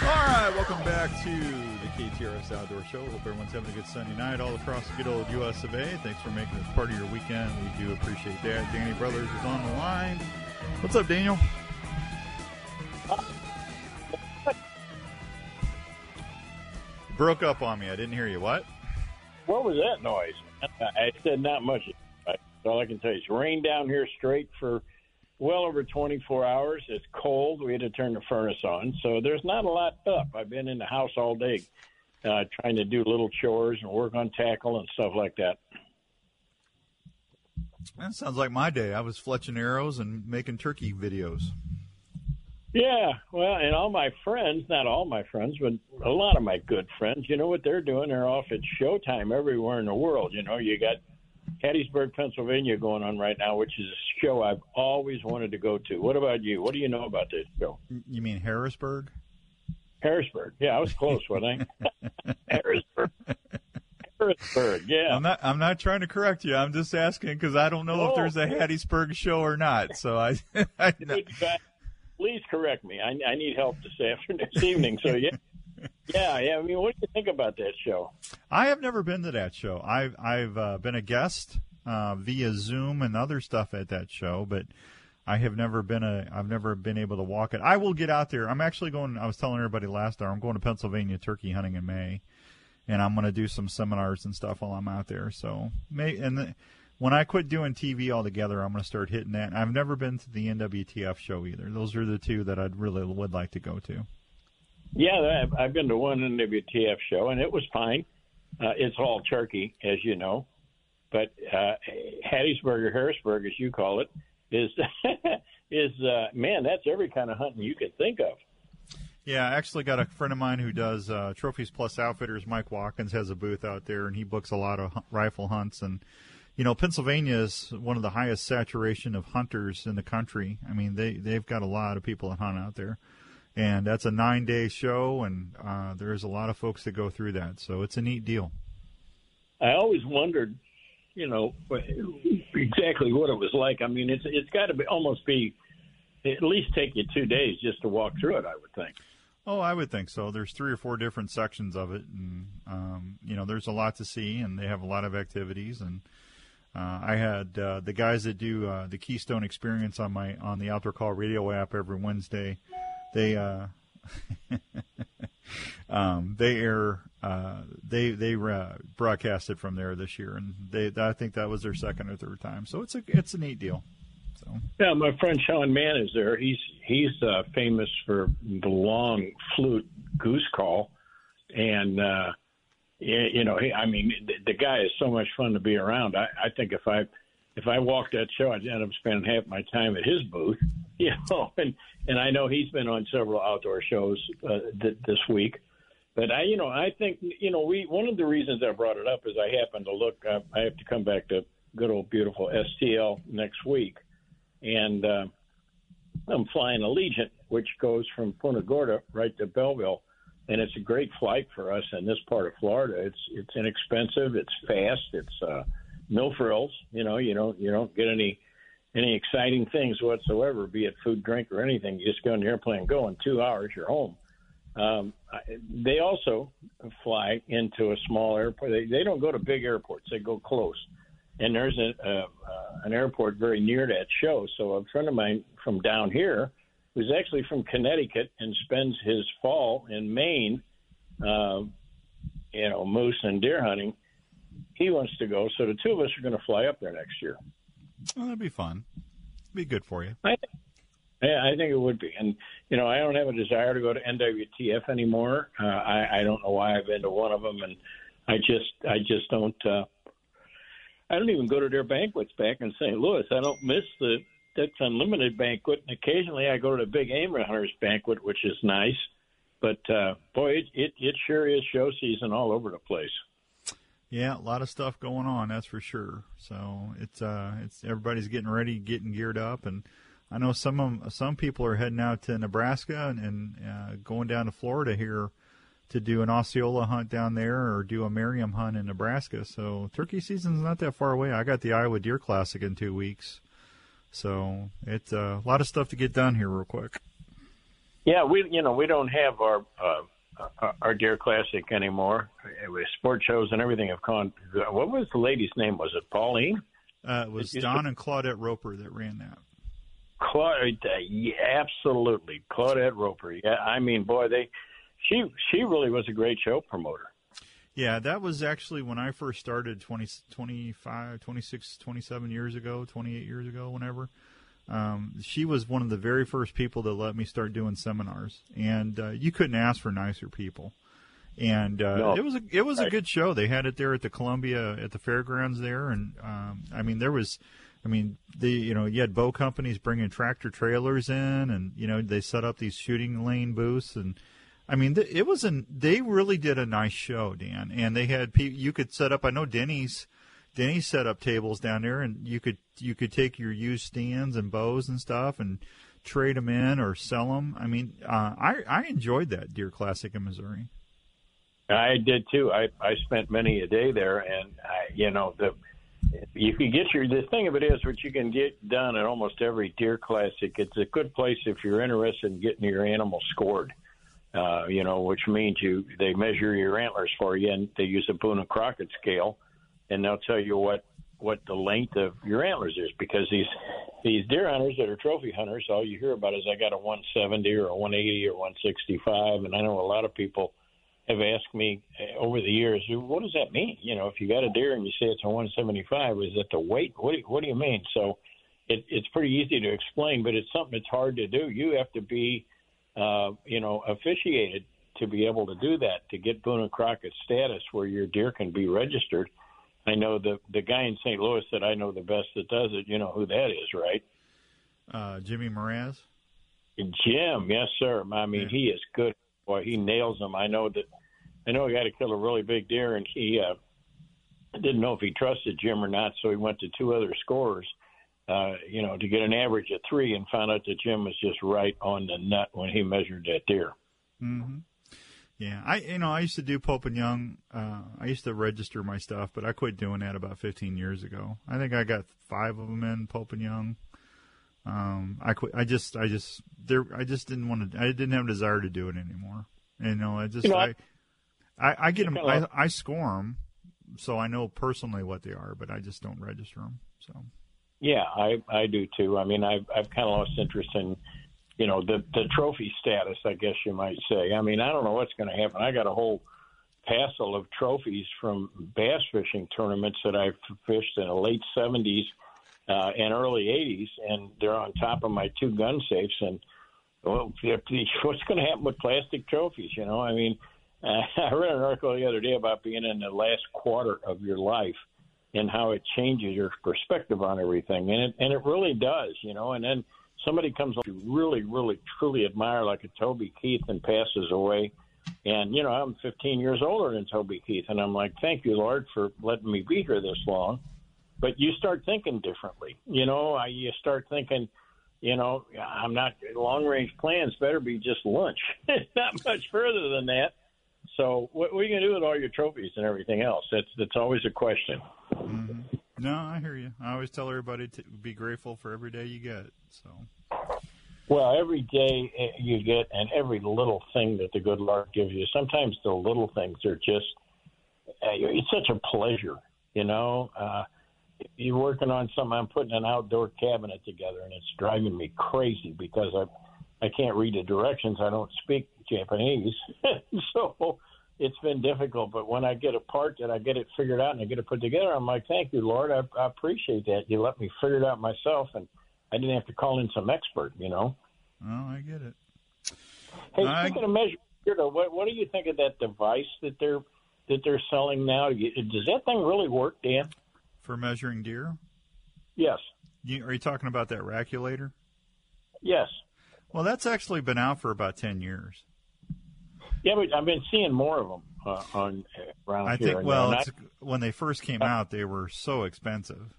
All right, welcome back to the KTRS Outdoor Show. Hope everyone's having a good Sunday night all across the good old U.S. of A. Thanks for making this part of your weekend. We do appreciate that. Danny Brothers is on the line. What's up, Daniel? Broke up on me. I didn't hear you. What? What was that noise? I said not much. All I can tell you. It's rained down here straight for well over 24 hours. It's cold. We had to turn the furnace on. So there's not a lot up. I've been in the house all day uh, trying to do little chores and work on tackle and stuff like that. That sounds like my day. I was fletching arrows and making turkey videos. Yeah, well, and all my friends, not all my friends, but a lot of my good friends, you know what they're doing? They're off at Showtime everywhere in the world. You know, you got Hattiesburg, Pennsylvania going on right now, which is a show I've always wanted to go to. What about you? What do you know about this show? You mean Harrisburg? Harrisburg. Yeah, I was close, wasn't I? Harrisburg. Harrisburg. Yeah. I'm not. I'm not trying to correct you. I'm just asking because I don't know if oh. there's a Hattiesburg show or not. So I. I Please correct me. I, I need help this afternoon, this evening. So yeah. Yeah, yeah. I mean, what do you think about that show? I have never been to that show. I've I've uh, been a guest uh, via Zoom and other stuff at that show, but I have never been a I've never been able to walk it. I will get out there. I'm actually going. I was telling everybody last hour. I'm going to Pennsylvania turkey hunting in May, and I'm going to do some seminars and stuff while I'm out there. So May and the, when I quit doing TV altogether, I'm going to start hitting that. I've never been to the NWTF show either. Those are the two that I'd really would like to go to. Yeah, I've been to one NWTF show, and it was fine. Uh, it's all turkey, as you know, but uh, Hattiesburg or Harrisburg, as you call it, is is uh, man, that's every kind of hunting you could think of. Yeah, I actually got a friend of mine who does uh, Trophies Plus Outfitters. Mike Watkins has a booth out there, and he books a lot of rifle hunts. And you know, Pennsylvania is one of the highest saturation of hunters in the country. I mean, they they've got a lot of people that hunt out there and that's a nine day show, and uh, there's a lot of folks that go through that. So it's a neat deal. I always wondered, you know, exactly what it was like. I mean, it's it's got to be almost be at least take you two days just to walk through it. I would think. Oh, I would think so. There's three or four different sections of it, and um, you know, there's a lot to see, and they have a lot of activities. And uh, I had uh, the guys that do uh, the Keystone Experience on my on the Outdoor Call Radio app every Wednesday they uh, um, they air uh, they they uh, broadcasted from there this year, and they I think that was their second or third time. So it's a it's a neat deal. So yeah, my friend Sean Mann is there. He's he's uh, famous for the long flute goose call, and uh, you know, he, I mean, the, the guy is so much fun to be around. I, I think if I if I walked that show, I'd end up spending half my time at his booth. You know, and and I know he's been on several outdoor shows uh, th- this week. But I, you know, I think you know, we one of the reasons I brought it up is I happened to look. Uh, I have to come back to good old beautiful STL next week, and uh, I'm flying Allegiant, which goes from Punta Gorda right to Belleville, and it's a great flight for us in this part of Florida. It's it's inexpensive, it's fast, it's uh, no frills. You know, you don't you don't get any any exciting things whatsoever, be it food, drink, or anything. You just go on the airplane, go in two hours, you're home. Um, they also fly into a small airport. They, they don't go to big airports; they go close. And there's a, uh, an airport very near that show. So a friend of mine from down here, who's actually from Connecticut and spends his fall in Maine, uh, you know, moose and deer hunting he wants to go. So the two of us are going to fly up there next year. Well, that'd be fun. Be good for you. I, I think it would be. And you know, I don't have a desire to go to NWTF anymore. Uh, I, I don't know why I've been to one of them, and I just, I just don't. Uh, I don't even go to their banquets back in St. Louis. I don't miss the Ducks Unlimited banquet, and occasionally I go to the Big Game Hunters banquet, which is nice. But uh, boy, it, it it sure is show season all over the place. Yeah, a lot of stuff going on, that's for sure. So it's uh, it's everybody's getting ready, getting geared up, and I know some of some people are heading out to Nebraska and, and uh, going down to Florida here to do an Osceola hunt down there or do a Merriam hunt in Nebraska. So turkey season's not that far away. I got the Iowa Deer Classic in two weeks, so it's uh, a lot of stuff to get done here real quick. Yeah, we you know we don't have our uh, our Deer Classic anymore. Sport shows and everything have gone. What was the lady's name? Was it Pauline? Uh, it was Don and Claudette Roper that ran that. Claudette, yeah, absolutely, Claudette Roper. Yeah, I mean, boy, they she she really was a great show promoter. Yeah, that was actually when I first started 20, 25, 26, 27 years ago, 28 years ago, whenever. Um, she was one of the very first people that let me start doing seminars, and uh, you couldn't ask for nicer people. And uh, no. it was a it was a good show. They had it there at the Columbia at the fairgrounds there, and um, I mean there was, I mean the you know you had bow companies bringing tractor trailers in, and you know they set up these shooting lane booths, and I mean it was an they really did a nice show, Dan, and they had you could set up. I know Denny's he set up tables down there, and you could you could take your used stands and bows and stuff, and trade them in or sell them. I mean, uh, I I enjoyed that Deer Classic in Missouri. I did too. I I spent many a day there, and I, you know the you can get your the thing of it is what you can get done at almost every deer classic. It's a good place if you're interested in getting your animal scored. Uh, you know, which means you they measure your antlers for you, and they use a Boone and Crockett scale, and they'll tell you what what the length of your antlers is because these these deer hunters that are trophy hunters, all you hear about is I got a 170 or a 180 or 165, and I know a lot of people have asked me uh, over the years, what does that mean? You know, if you got a deer and you say it's a 175, is that the weight? What do what do you mean? So it, it's pretty easy to explain, but it's something that's hard to do. You have to be, uh, you know, officiated to be able to do that to get Boone and Crockett status where your deer can be registered. I know the the guy in St. Louis that I know the best that does it. You know who that is, right? Uh, Jimmy Moraz. Jim, yes, sir. I mean, yeah. he is good. Boy, he nails them. I know that I know he got to kill a really big deer, and he uh, didn't know if he trusted Jim or not, so he went to two other scorers, uh, you know, to get an average of three, and found out that Jim was just right on the nut when he measured that deer. Mm-hmm. Yeah, I you know I used to do Pope and Young. Uh, I used to register my stuff, but I quit doing that about 15 years ago. I think I got five of them in Pope and Young. Um, I quit. I just I just there. I just didn't want to. I didn't have a desire to do it anymore. You know, I just you know, I, I, I get them. I, I score them, so I know personally what they are, but I just don't register them. So. Yeah, I I do too. I mean, I've I've kind of lost interest in, you know, the the trophy status. I guess you might say. I mean, I don't know what's going to happen. I got a whole passel of trophies from bass fishing tournaments that I've fished in the late '70s uh, and early '80s, and they're on top of my two gun safes. And well, what's going to happen with plastic trophies? You know, I mean, I read an article the other day about being in the last quarter of your life and how it changes your perspective on everything, and it and it really does, you know. And then somebody comes along you really, really, truly admire, like a Toby Keith, and passes away. And you know, I'm 15 years older than Toby Keith, and I'm like, thank you, Lord, for letting me be here this long. But you start thinking differently, you know. I, you start thinking, you know, I'm not long range plans better be just lunch, not much further than that. So what, what are you going to do with all your trophies and everything else? That's that's always a question. Mm-hmm. No, I hear you. I always tell everybody to be grateful for every day you get. So. Well, every day eh, you get, and every little thing that the good Lord gives you. Sometimes the little things are just, uh, it's such a pleasure, you know. Uh, you're working on something. I'm putting an outdoor cabinet together, and it's driving me crazy because I, I can't read the directions. I don't speak Japanese, so it's been difficult. But when I get a part that I get it figured out and I get it put together, I'm like, thank you, Lord. I, I appreciate that. You let me figure it out myself, and I didn't have to call in some expert. You know. Oh, I get it. Hey, I... speaking of measuring, what what do you think of that device that they're that they're selling now? Does that thing really work, Dan? For measuring deer? Yes. You, are you talking about that raculator? Yes. Well, that's actually been out for about ten years. Yeah, but I've been seeing more of them uh, on uh, around I here. think well, not, when they first came out, they were so expensive,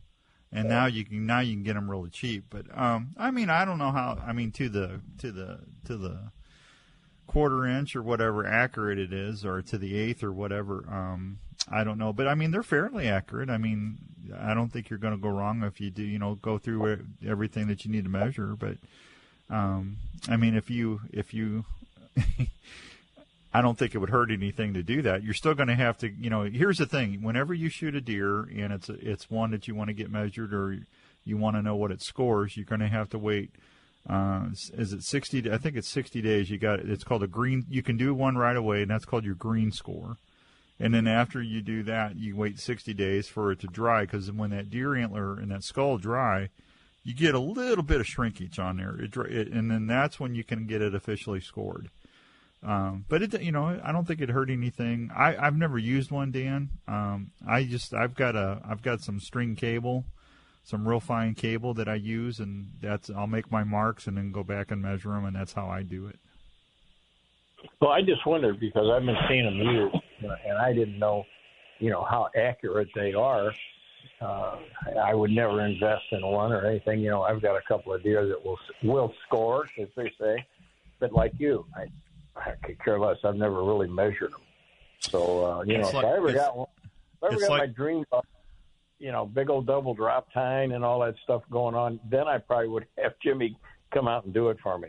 and now you can now you can get them really cheap. But um, I mean, I don't know how. I mean, to the to the to the quarter inch or whatever accurate it is, or to the eighth or whatever. Um, I don't know, but I mean, they're fairly accurate. I mean, I don't think you're going to go wrong if you do, you know, go through everything that you need to measure. But um, I mean, if you if you I don't think it would hurt anything to do that. You're still going to have to, you know. Here's the thing: whenever you shoot a deer and it's a, it's one that you want to get measured or you want to know what it scores, you're going to have to wait. Uh, is it 60? I think it's 60 days. You got. It's called a green. You can do one right away, and that's called your green score. And then after you do that, you wait 60 days for it to dry because when that deer antler and that skull dry, you get a little bit of shrinkage on there, it, it, and then that's when you can get it officially scored. Um, but it, you know, I don't think it hurt anything. I, I've never used one, Dan. Um, I just, I've got a, I've got some string cable, some real fine cable that I use, and that's, I'll make my marks and then go back and measure them, and that's how I do it. Well, I just wondered because I've been seeing them used, and I didn't know, you know, how accurate they are. Uh, I would never invest in one or anything. You know, I've got a couple of deer that will will score, as they say. But like you, I, I could care less. I've never really measured them. So uh, you It's know, like- if I ever got one, if I ever got my dream, uh, you know, big old double drop tine and all that stuff going on, then I probably would have Jimmy come out and do it for me.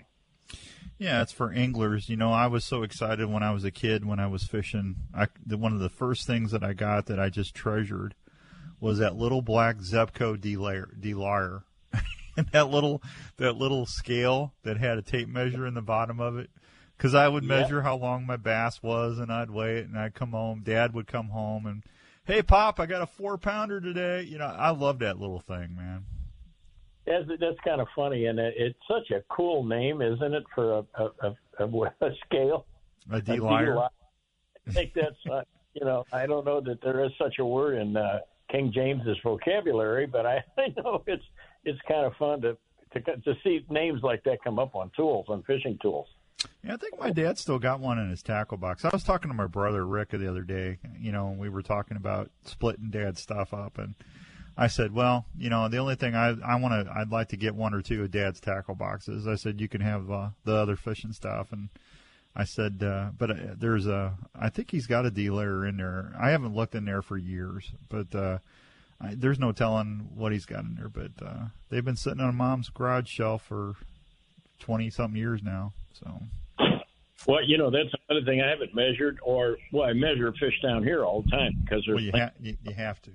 Yeah, it's for anglers. You know, I was so excited when I was a kid when I was fishing. I the, one of the first things that I got that I just treasured was that little black Zebco De-Liar, De-Liar. and that little that little scale that had a tape measure in the bottom of it. Because I would measure how long my bass was, and I'd weigh it, and I'd come home. Dad would come home and, hey, pop, I got a four pounder today. You know, I love that little thing, man. That's, that's kind of funny, and it, it's such a cool name, isn't it, for a, a, a, a, scale? A A I think that's, uh, you know, I don't know that there is such a word in uh, King James's vocabulary, but I, I know it's it's kind of fun to, to to see names like that come up on tools, on fishing tools. Yeah, I think my dad still got one in his tackle box. I was talking to my brother Rick the other day. You know, and we were talking about splitting dad's stuff up, and I said, "Well, you know, the only thing I I want to I'd like to get one or two of dad's tackle boxes." I said, "You can have uh, the other fishing stuff," and I said, uh, "But uh, there's a I think he's got a De-Liar in there. I haven't looked in there for years, but." uh I, there's no telling what he's got in there, but uh, they've been sitting on mom's garage shelf for twenty something years now. So Well, you know, that's another thing I haven't measured, or well, I measure fish down here all the time because there's Well, you, ha- you, you have to.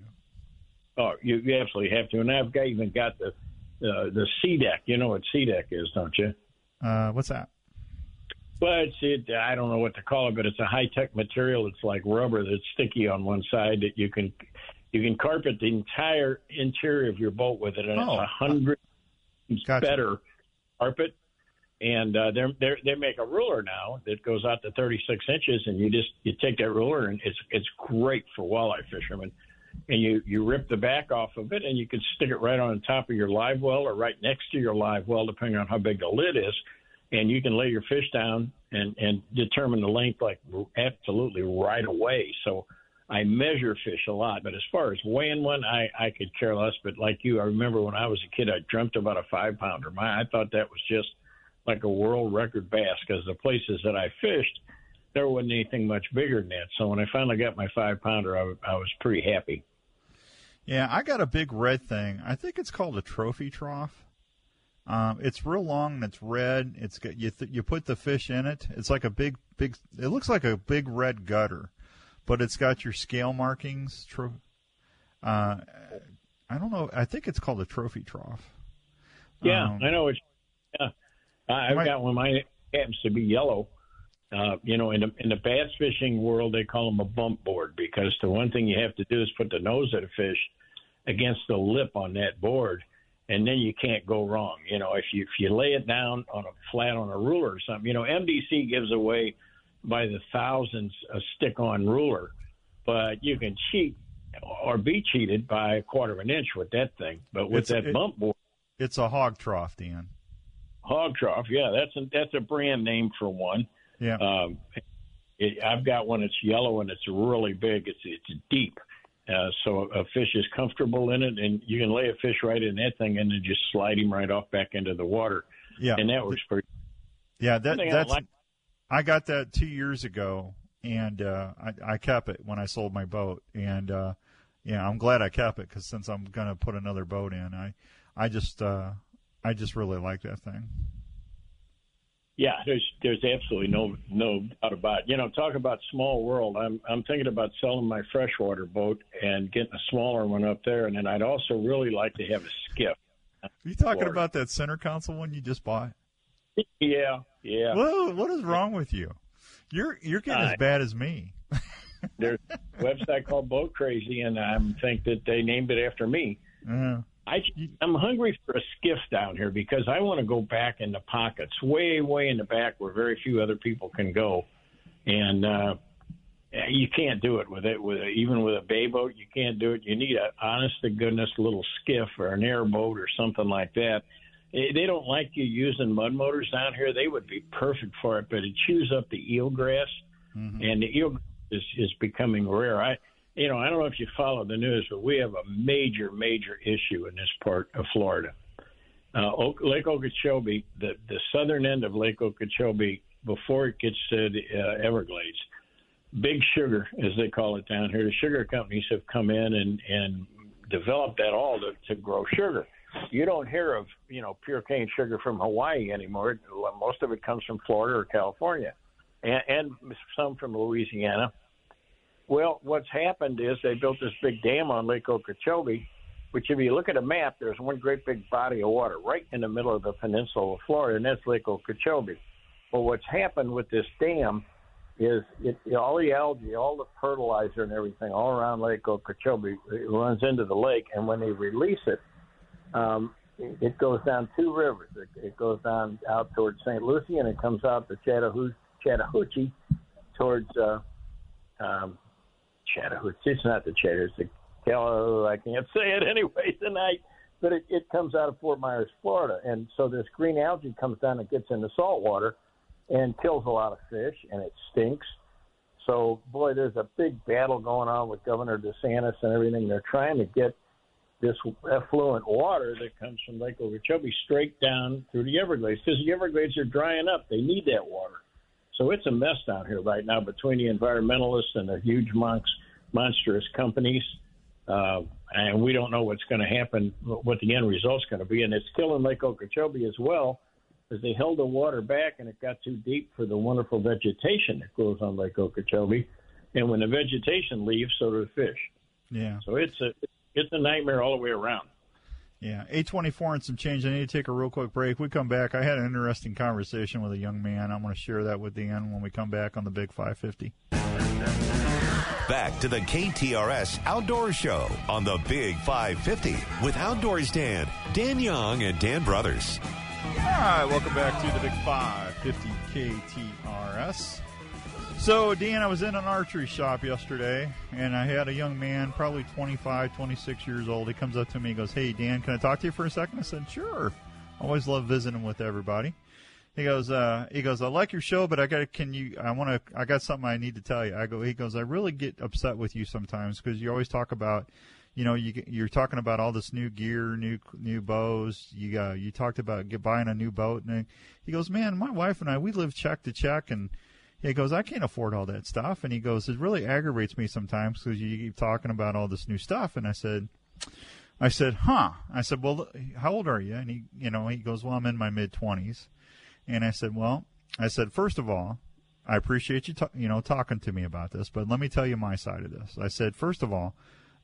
oh, you, you absolutely have to, and I've got, even got the uh, the SeaDek. You know what SeaDek is, don't you? Uh, what's that? Well, it's it. I don't know what to call it, but it's a high tech material. It's like rubber that's sticky on one side that you can you can carpet the entire interior of your boat with it, and Oh. it's a hundred times Gotcha. better carpet. And uh, they're, they're, they make a ruler now that goes out to 36 inches, and you just you take that ruler, and it's it's great for walleye fishermen. And you you rip the back off of it, and you can stick it right on top of your live well or right next to your live well, depending on how big the lid is and you can lay your fish down and and determine the length like absolutely right away. So I measure fish a lot, but as far as weighing one, I I could care less. But like you, I remember when I was a kid, I dreamt about a five pounder. My I thought that was just like a world record bass because the places that I fished, there wasn't anything much bigger than that. So when I finally got my five pounder, I, I was pretty happy. Yeah, I got a big red thing. I think it's called a trophy trough. Um, it's real long and it's red. It's got you. Th- you put the fish in it. It's like a big, big. It looks like a big red gutter, but it's got your scale markings. Tro- uh, I don't know. I think it's called a trophy trough. Yeah, Um, I know. It's yeah. I- I've Might- got one. Mine happens to be yellow. Uh, you know, in the in the bass fishing world, they call them a bump board because the one thing you have to do is put the nose of the fish against the lip on that board, and then you can't go wrong. You know, if you if you lay it down on a flat on a ruler or something, you know, MDC gives away by the thousands a stick-on ruler, but you can cheat or be cheated by a quarter of an inch with that thing. But with It's- that it- bump board. It's a Hawg Trough, Dan. Hawg Trough, yeah, that's a that's a brand name for one. Yeah. Um, it, I've got one that's yellow and it's really big. It's it's deep, uh, so a fish is comfortable in it, and you can lay a fish right in that thing and then just slide him right off back into the water, yeah. and that works pretty. Yeah, that, thing I that's. like- I got that two years ago, and uh, I, I kept it when I sold my boat, and uh, yeah, I'm glad I kept it because since I'm gonna put another boat in, I, I just, uh, I just really like that thing. Yeah, there's there's absolutely no no doubt about it. You know, talk about small world. I'm I'm thinking about selling my freshwater boat and getting a smaller one up there, and then I'd also really like to have a skiff. Are you talking Florida. about that center console one you just bought? Yeah, yeah. What, what is wrong with you? You're you're getting as bad as me. There's a website called Boat Crazy, and I think that they named it after me. Uh, I, I'm hungry for a skiff down here because I want to go back in the pockets, way, way in the back where very few other people can go, and uh, you can't do it with it. With even with a bay boat, you can't do it. You need a honest to goodness little skiff or an airboat or something like that. They don't like you using mud motors down here. They would be perfect for it, but it chews up the eelgrass, and the eel is is becoming rare. I you know, I don't know if you follow the news, but we have a major, major issue in this part of Florida. Uh, Lake Okeechobee, the, the southern end of Lake Okeechobee, before it gets to the uh, Everglades, big sugar, as they call it down here, the sugar companies have come in and, and developed that all to, to grow sugar. You don't hear of, you know, pure cane sugar from Hawaii anymore. Most of it comes from Florida or California and, and some from Louisiana. Well, what's happened is they built this big dam on Lake Okeechobee, which, if you look at a map, there's one great big body of water right in the middle of the peninsula of Florida, and that's Lake Okeechobee. But what's happened with this dam is it, all the algae, all the fertilizer and everything all around Lake Okeechobee runs into the lake, and when they release it, um, it goes down two rivers. It, it goes down out towards St. Lucie, and it comes out to Chattahoochee, Chattahoochee towards uh, um, Chattahoochee. It's not the Chattahoochee. It's the, oh, I can't say it anyway tonight. But it, it comes out of Fort Myers, Florida, and so this green algae comes down and gets into salt water, and kills a lot of fish, and it stinks. So, boy, there's a big battle going on with Governor DeSantis and everything. They're trying to get this effluent water that comes from Lake Okeechobee straight down through the Everglades because the Everglades are drying up. They need that water. So it's a mess down here right now between the environmentalists and the huge monks, monstrous companies. Uh, and we don't know what's going to happen, what the end result's going to be. And it's killing Lake Okeechobee as well, as they held the water back and it got too deep for the wonderful vegetation that grows on Lake Okeechobee. And when the vegetation leaves, so do the fish. Yeah. So it's a it's a nightmare all the way around. Yeah, eight twenty four and some change. I need to take a real quick break. We come back. I had an interesting conversation with a young man. I'm going to share that with Dan when we come back on the Big Five Fifty. Back to the KTRS Outdoor Show on the Big Five Fifty with Outdoors Dan, Dan Young, and Dan Brothers. All right, welcome back to the Big Five Fifty KTRS. So, Dan, I was in an archery shop yesterday, and I had a young man, probably 25, 26 years old. He comes up to me, he goes, "Hey, Dan, can I talk to you for a second? I said, "Sure." I always love visiting with everybody. He goes, uh, he goes, I like your show, but I got, can you, I want to, I got something I need to tell you. I go, he goes, I really get upset with you sometimes because you always talk about, you know, you, you're talking about all this new gear, new, new bows. You got, you talked about get, buying a new boat, and he goes, man, my wife and I, we live check to check, and he goes, I can't afford all that stuff. And he goes, it really aggravates me sometimes because you keep talking about all this new stuff. And I said, I said, huh? I said, well, how old are you? And he, you know, he goes, well, I'm in my mid twenties. And I said, well, I said, first of all, I appreciate you, you know, talking to me about this, but let me tell you my side of this. I said, first of all,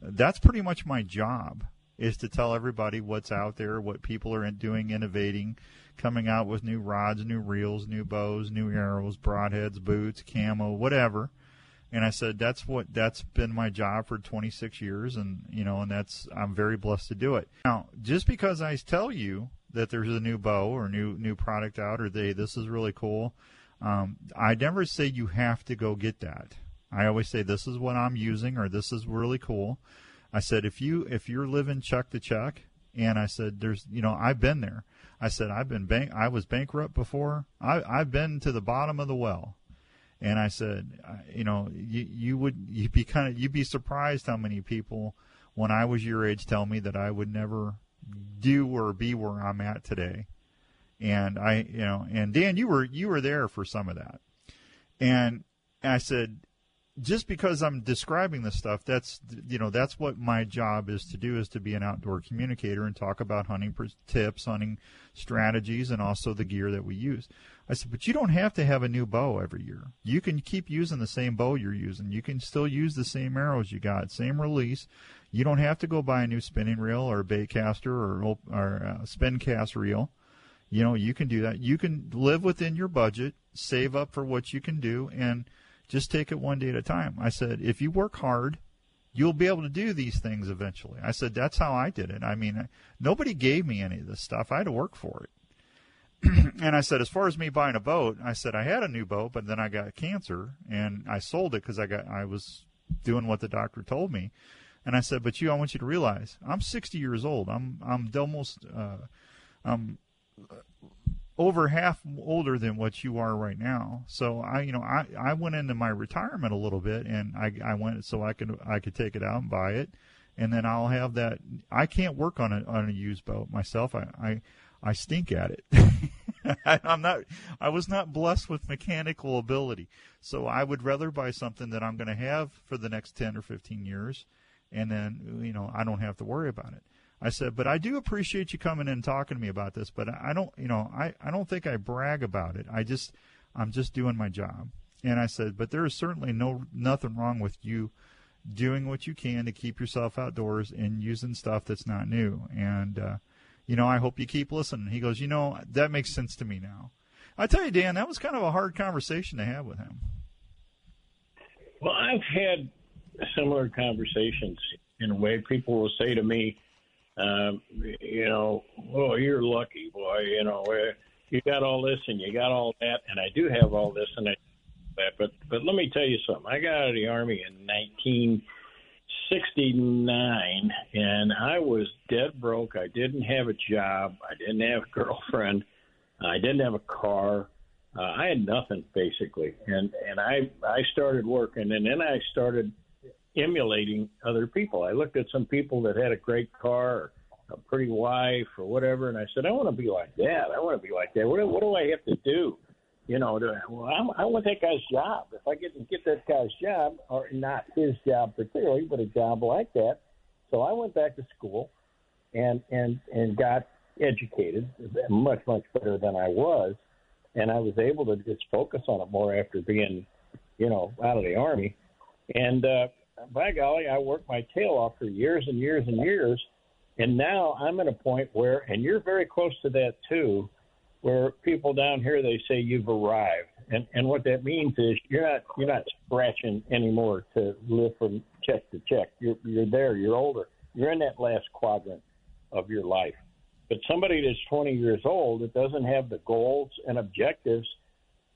that's pretty much my job is to tell everybody what's out there, what people are doing, innovating, coming out with new rods, new reels, new bows, new arrows, broadheads, boots, camo, whatever. And I said that's what that's been my job for 26 years, and you know, and that's I'm very blessed to do it. Now, just because I tell you that there's a new bow or new new product out, or they this is really cool, um, I never say you have to go get that. I always say this is what I'm using, or this is really cool. I said if you if you're living check to check, and I said there's you know I've been there. I said I've been bank I was bankrupt before. I I've been to the bottom of the well. And I said, you know, you you would you be kind of you'd be surprised how many people when I was your age tell me that I would never do or be where I'm at today. And I, you know, and Dan, you were you were there for some of that. And I said, just because I'm describing this stuff, that's you know that's what my job is to do is to be an outdoor communicator and talk about hunting tips, hunting strategies, and also the gear that we use. I said, but you don't have to have a new bow every year. You can keep using the same bow you're using. You can still use the same arrows you got, same release. You don't have to go buy a new spinning reel or bait caster or or a spin cast reel. You know, you can do that. You can live within your budget, save up for what you can do, and just take it one day at a time. I said, if you work hard, you'll be able to do these things eventually. I said, that's how I did it. I mean, nobody gave me any of this stuff. I had to work for it. and I said, as far as me buying a boat, I said I had a new boat, but then I got cancer and I sold it because I got I was doing what the doctor told me. And I said, but you, I want you to realize I'm 60 years old. I'm I'm almost uh, I'm over half older than what you are right now. So I, you know, I, I went into my retirement a little bit and I, I went so I could, I could take it out and buy it. And then I'll have that. I can't work on a, on a used boat myself. I, I, I stink at it. I'm not, I was not blessed with mechanical ability. So I would rather buy something that I'm going to have for the next 10 or 15 years. And then, you know, I don't have to worry about it. I said, but I do appreciate you coming in and talking to me about this, but I don't, you know, I, I don't think I brag about it. I just, I'm just doing my job. And I said, but there is certainly no, nothing wrong with you doing what you can to keep yourself outdoors and using stuff that's not new. And, uh, you know, I hope you keep listening. He goes, you know, that makes sense to me now. I tell you, Dan, that was kind of a hard conversation to have with him. Well, I've had similar conversations in a way. People will say to me, um, you know, oh, you're lucky, boy. You know, uh, you got all this and you got all that, and I do have all this and I that. But but let me tell you something. I got out of the army in 1969, and I was dead broke. I didn't have a job. I didn't have a girlfriend. I didn't have a car. Uh, I had nothing basically, and and I I started working, and then I started emulating other people. I looked at some people that had a great car, or a pretty wife, or whatever, and I said, I want to be like that. I want to be like that. What, what do I have to do? You know, to, well, I'm, I want that guy's job. If I get get that guy's job, or not his job particularly, but a job like that. So I went back to school, and and and got educated, much much better than I was, and I was able to just focus on it more after being, you know, out of the army, and. uh by golly, I worked my tail off for years and years and years, and now I'm at a point where, and you're very close to that too, where people down here they say you've arrived, and and what that means is you're not you're not scratching anymore to live from check to check. You're you're there. You're older. You're in that last quadrant of your life. But somebody that's 20 years old that doesn't have the goals and objectives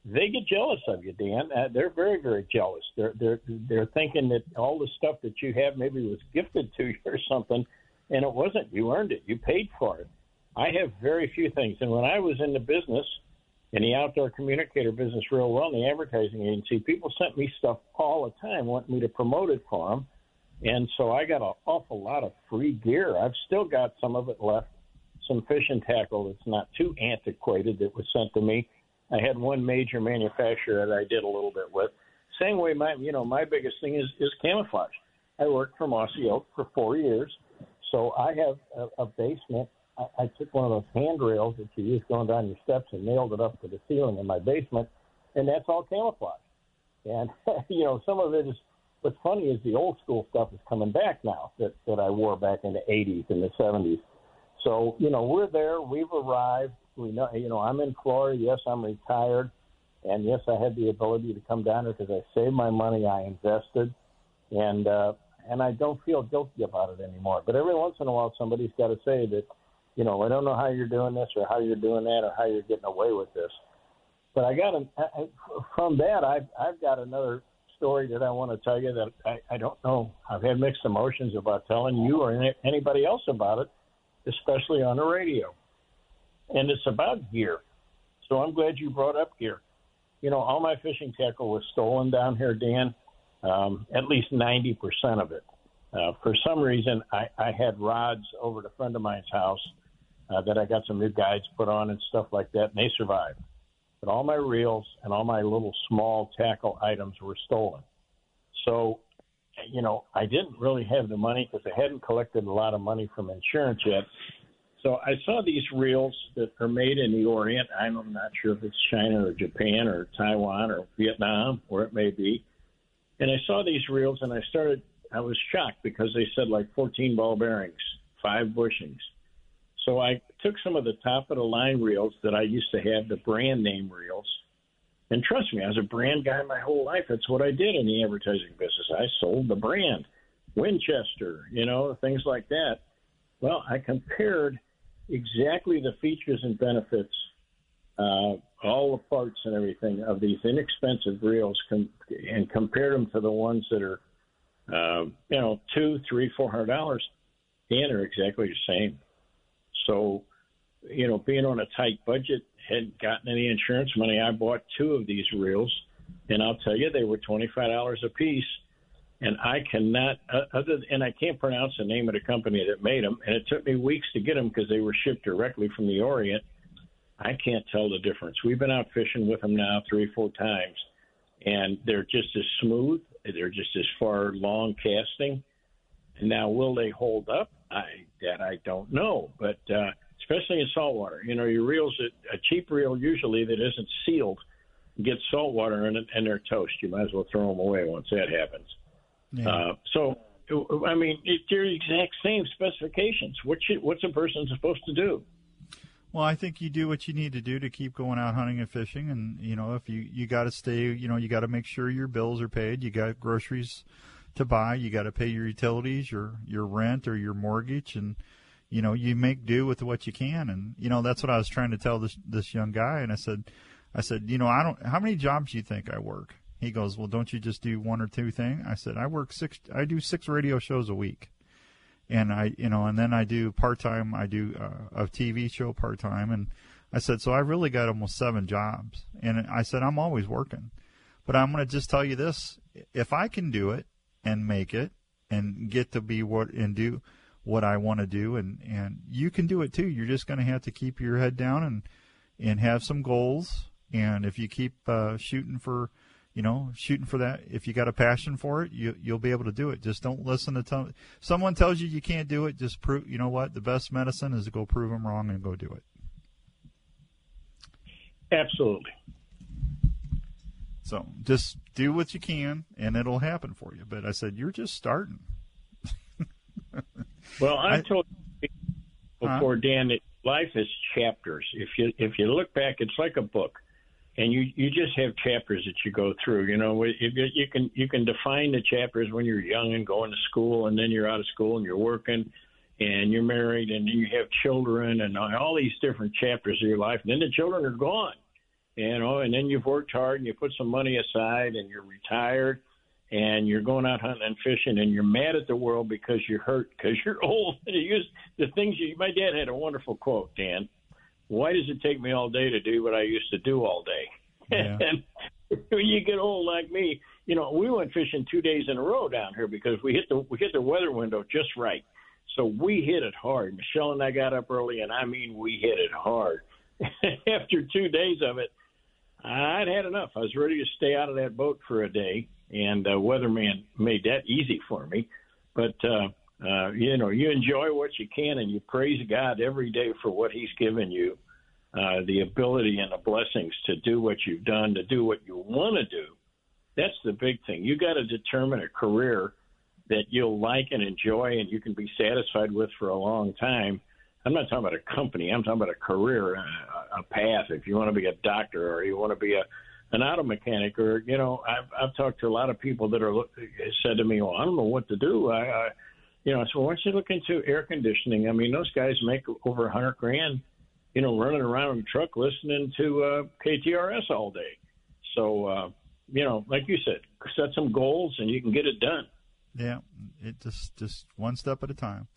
they get jealous of you, Dan. Uh, they're very, very jealous. They're they're they're thinking that all the stuff that you have maybe was gifted to you or something, and it wasn't. You earned it. You paid for it. I have very few things, and when I was in the business, in the outdoor communicator business, real well, in the advertising agency, people sent me stuff all the time, wanting me to promote it for them, and so I got an awful lot of free gear. I've still got some of it left, some fishing tackle that's not too antiquated that was sent to me I had one major manufacturer that I did a little bit with. Same way, my you know my biggest thing is is camouflage. I worked for Mossy Oak for four years, so I have a, a basement. I, I took one of those handrails that you use going down your steps and nailed it up to the ceiling in my basement, and that's all camouflage. And you know some of it is. What's funny is the old school stuff is coming back now that that I wore back in the 80s and the 70s. So you know we're there. We've arrived you know, I'm in Florida. Yes, I'm retired, and yes, I had the ability to come down here because I saved my money, I invested, and uh, and I don't feel guilty about it anymore. But every once in a while, somebody's got to say that, you know, I don't know how you're doing this or how you're doing that or how you're getting away with this. But I got a, I, from that, I've I've got another story that I want to tell you that I, I don't know. I've had mixed emotions about telling you or any, anybody else about it, especially on the radio and it's about gear. So I'm glad you brought up gear. You know, all my fishing tackle was stolen down here, Dan. Um, at least 90% of it. Uh, for some reason, I, I had rods over at a friend of mine's house uh, that I got some new guides put on and stuff like that, and they survived. But all my reels and all my little small tackle items were stolen. So, you know, I didn't really have the money because I hadn't collected a lot of money from insurance yet so I saw these reels that are made in the Orient. I'm not sure if it's China or Japan or Taiwan or Vietnam, where it may be. And I saw these reels and I started, I was shocked because they said like 14 ball bearings, five bushings. So I took some of the top of the line reels that I used to have, the brand name reels. And trust me, I was a brand guy my whole life. That's what I did in the advertising business. I sold the brand, Winchester, you know, things like that. Well, I compared exactly the features and benefits, uh, all the parts and everything of these inexpensive reels, com- and compare them to the ones that are, uh, you know, two, three, four hundred dollars, and are exactly the same. So you know, being on a tight budget, hadn't gotten any insurance money. I bought two of these reels, and I'll tell you, they were twenty five dollars a piece. And I cannot, uh, other and I can't pronounce the name of the company that made them. And it took me weeks to get them because they were shipped directly from the Orient. I can't tell the difference. We've been out fishing with them now three, four times, and they're just as smooth. They're just as far long casting. Now, will they hold up? I that I don't know, but uh, especially in saltwater, you know, your reels, a cheap reel usually that isn't sealed gets saltwater in it and they're toast. You might as well throw them away once that happens. Yeah. Uh, so, I mean, it, they're the exact same specifications. What should, what's a person supposed to do? Well, I think you do what you need to do to keep going out hunting and fishing, and you know if you you got to stay, you know you got to make sure your bills are paid. You got groceries to buy. You got to pay your utilities, your your rent or your mortgage, and you know you make do with what you can. And you know that's what I was trying to tell this this young guy. And I said, I said, you know, I don't. How many jobs do you think I work? He goes, well, don't you just do one or two thing? I said, I work six. I do six radio shows a week and I, you know, and then I do part time. I do uh, a TV show part time, and I said, so I really got almost seven jobs, and I said I'm always working, but I'm going to just tell you this: if I can do it and make it and get to be what and do what I want to do, and and you can do it too. You're just going to have to keep your head down and and have some goals, and if you keep uh, shooting for you know, shooting for that. If you got a passion for it, you you'll be able to do it. Just don't listen to tell, someone tells you you can't do it. Just prove. You know what? The best medicine is to go prove them wrong and go do it. Absolutely. So just do what you can, and it'll happen for you. But I said you're just starting. well, I, I told you before, huh? Dan, that life is chapters. If you if you look back, it's like a book and you you just have chapters that you go through. You know, you, you can you can define the chapters when you're young and going to school, and then you're out of school and you're working, and you're married, and you have children, and all these different chapters of your life. And then the children are gone, you know, and then you've worked hard and you put some money aside, and you're retired, and you're going out hunting and fishing, and you're mad at the world because you're hurt because you're old. And you use the things you. My dad had a wonderful quote, Dan why does it take me all day to do what I used to do all day? Yeah. and when you get old like me, you know, we went fishing two days in a row down here because we hit the we hit the weather window just right. So we hit it hard. Michelle and I got up early, and I mean we hit it hard. After two days of it, I'd had enough. I was ready to stay out of that boat for a day, and uh, weatherman made that easy for me. But uh, uh, you know, you enjoy what you can and you praise God every day for what He's given you, uh, the ability and the blessings to do what you've done, to do what you want to do. That's the big thing. You got to determine a career that you'll like and enjoy and you can be satisfied with for a long time. I'm not talking about a company. I'm talking about a career, a, a path. If you want to be a doctor or you want to be a an auto mechanic, or you know, I've I've talked to a lot of people that are said to me, "Well, I don't know what to do. I, I you know, so once you look into air conditioning, I mean, those guys make over a hundred grand, you know, running around in a truck listening to uh, KTRS all day. So, uh, you know, like you said, set some goals and you can get it done. Yeah, it just just one step at a time.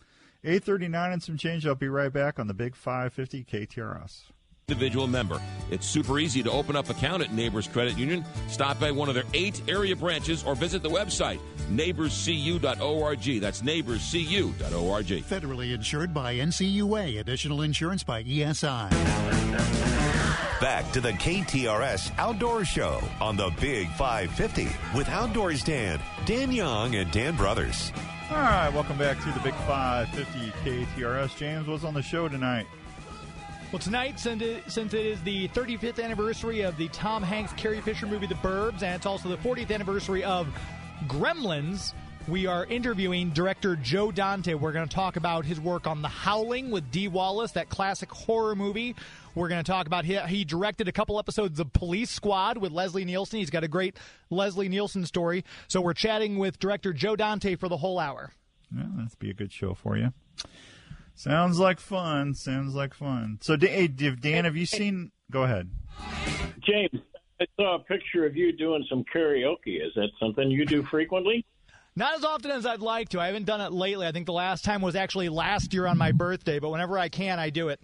Eight thirty nine and some change. I'll be right back on the Big Five Fifty KTRS individual member. It's super easy to open up account at Neighbors Credit Union. Stop by one of their eight area branches or visit the website neighborscu.org. That's neighborscu.org. Federally insured by NCUA. Additional insurance by ESI. Back to the KTRS Outdoor Show on the Big 550 with Outdoors Dan, Dan Young, and Dan Brothers. All right, welcome back to the Big 550 KTRS. James was on the show tonight. Well, tonight, since it is the 35th anniversary of the Tom Hanks Carrie Fisher movie The Burbs, and it's also the 40th anniversary of Gremlins, we are interviewing director Joe Dante. We're going to talk about his work on The Howling with Dee Wallace, that classic horror movie. We're going to talk about he, he directed a couple episodes of Police Squad with Leslie Nielsen. He's got a great Leslie Nielsen story. So we're chatting with director Joe Dante for the whole hour. That's be a good show for you. Sounds like fun. Sounds like fun. So, hey, Dan, have you seen? Go ahead, James. I saw a picture of you doing some karaoke. Is that something you do frequently? Not as often as I'd like to. I haven't done it lately. I think the last time was actually last year on my birthday, but whenever I can, I do it.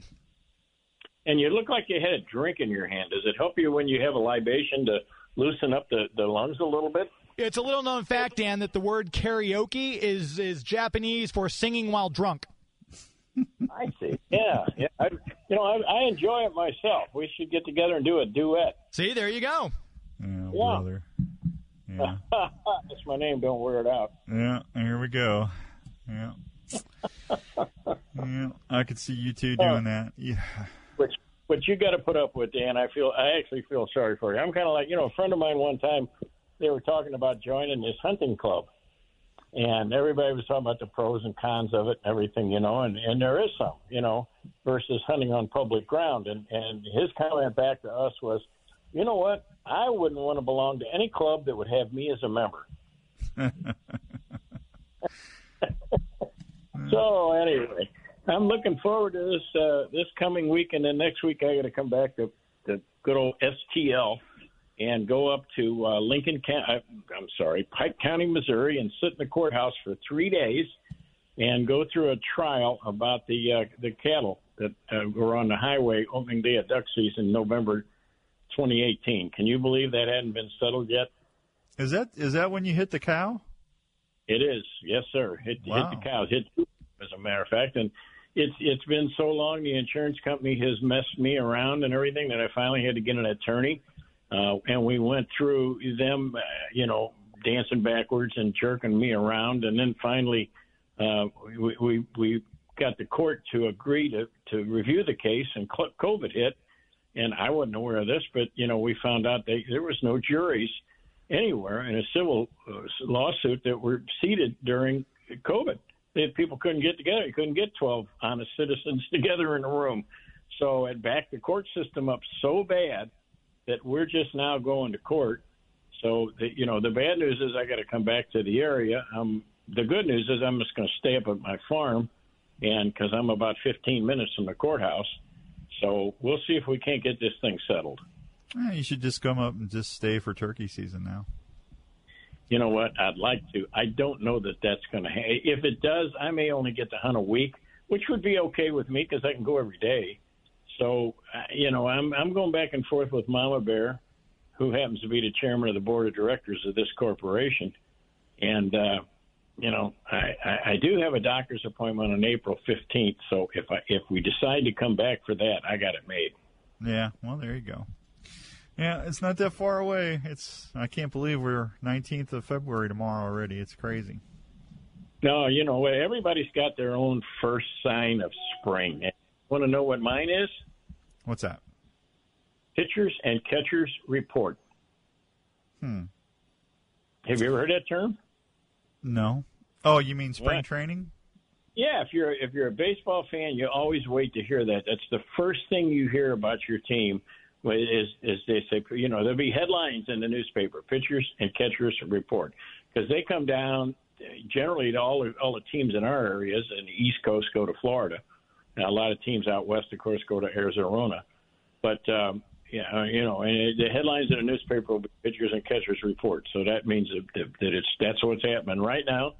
and you look like you had a drink in your hand. Does it help you when you have a libation to loosen up the, the lungs a little bit? It's a little known fact, Dan, that the word karaoke is is Japanese for singing while drunk. I see. Yeah, yeah. I, you know, I, I enjoy it myself. We should get together and do a duet. See, there you go. Yeah, Yeah. brother. Yeah. That's my name. Don't wear it out. Yeah, here we go. Yeah. yeah, I could see you two doing that. Yeah. Which, which you got to put up with, Dan. I feel, I actually feel sorry for you. I'm kind of like, you know, a friend of mine one time, they were talking about joining this hunting club, and everybody was talking about the pros and cons of it and everything, you know, and and there is some, you know, versus hunting on public ground. And and his comment back to us was, you know what? I wouldn't want to belong to any club that would have me as a member. so anyway, I'm looking forward to this uh, this coming week, and then next week I got to come back to to good old STL and go up to uh, Lincoln County. I'm sorry, Pike County, Missouri, and sit in the courthouse for three days and go through a trial about the uh, the cattle that uh, were on the highway opening day of duck season, November 2018. Can you believe that hadn't been settled yet? Is that is that when you hit the cow? It is, yes, sir. Hit, Wow. hit the cows, hit as a matter of fact, and it's it's been so long. The insurance company has messed me around and everything that I finally had to get an attorney, uh, and we went through them, uh, you know, dancing backwards and jerking me around, and then finally, uh, we, we we got the court to agree to to review the case, and COVID hit, and I wasn't aware of this, but you know, we found out they, there was no juries anywhere in a civil uh, lawsuit that were seated during COVID. They, people couldn't get together. You couldn't get 12 honest citizens together in a room. So it backed the court system up so bad that we're just now going to court. So, the, you know, the bad news is I got to come back to the area. Um, the good news is I'm just going to stay up at my farm, and because I'm about 15 minutes from the courthouse. So we'll see if we can't get this thing settled. Eh, you should just come up and just stay for turkey season now. You know what? I'd like to. I don't know that that's going to. Ha- if it does, I may only get to hunt a week, which would be okay with me because I can go every day. So, uh, you know, I'm I'm going back and forth with Mama Bear, who happens to be the chairman of the board of directors of this corporation, and uh, you know, I, I, I do have a doctor's appointment on April 15th. So if I if we decide to come back for that, I got it made. Yeah, well, there you go. Yeah, it's not that far away. It's I can't believe we're 19th of February tomorrow already. It's crazy. No, you know, everybody's got their own first sign of spring. Want to know what mine is? What's that? Pitchers and catchers report. Hmm. Have you ever heard that term? No. Oh, you mean spring training? Yeah, if you're if you're a baseball fan, you always wait to hear that. That's the first thing you hear about your team. is is they say you know there'll be headlines in the newspaper, pitchers and catchers report because they come down generally to all the- all the teams in our areas and the East Coast go to Florida. Now, a lot of teams out west, of course, go to Arizona. But um, yeah, you know, and the headlines in the newspaper will be pitchers and catchers report. So that means that, that it's that's what's happening right now.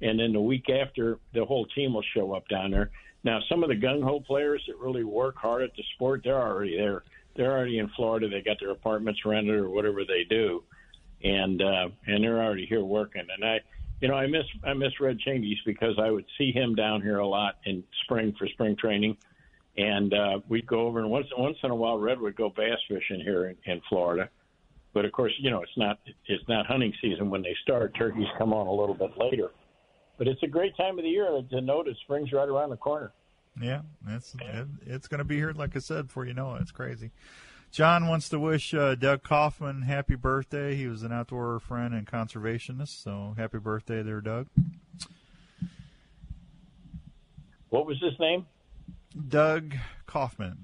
And then the week after, the whole team will show up down there. Now, some of the gung ho players that really work hard at the sport, they're already there. They're already in Florida. They got their apartments rented or whatever they do, and uh, and they're already here working. And I, you know, I miss I miss Red Chaney's because I would see him down here a lot in spring for spring training, and uh, we'd go over and once once in a while Red would go bass fishing here in, in Florida. But of course, you know, it's not it's not hunting season when they start. Turkeys come on a little bit later. But it's a great time of the year to that spring's right around the corner. Yeah, it's it, it's going to be here, like I said, before you know it. It's crazy. John wants to wish uh, Doug Kaufman happy birthday. He was an outdoor friend and conservationist, so happy birthday there, Doug. What was his name? Doug Kaufman.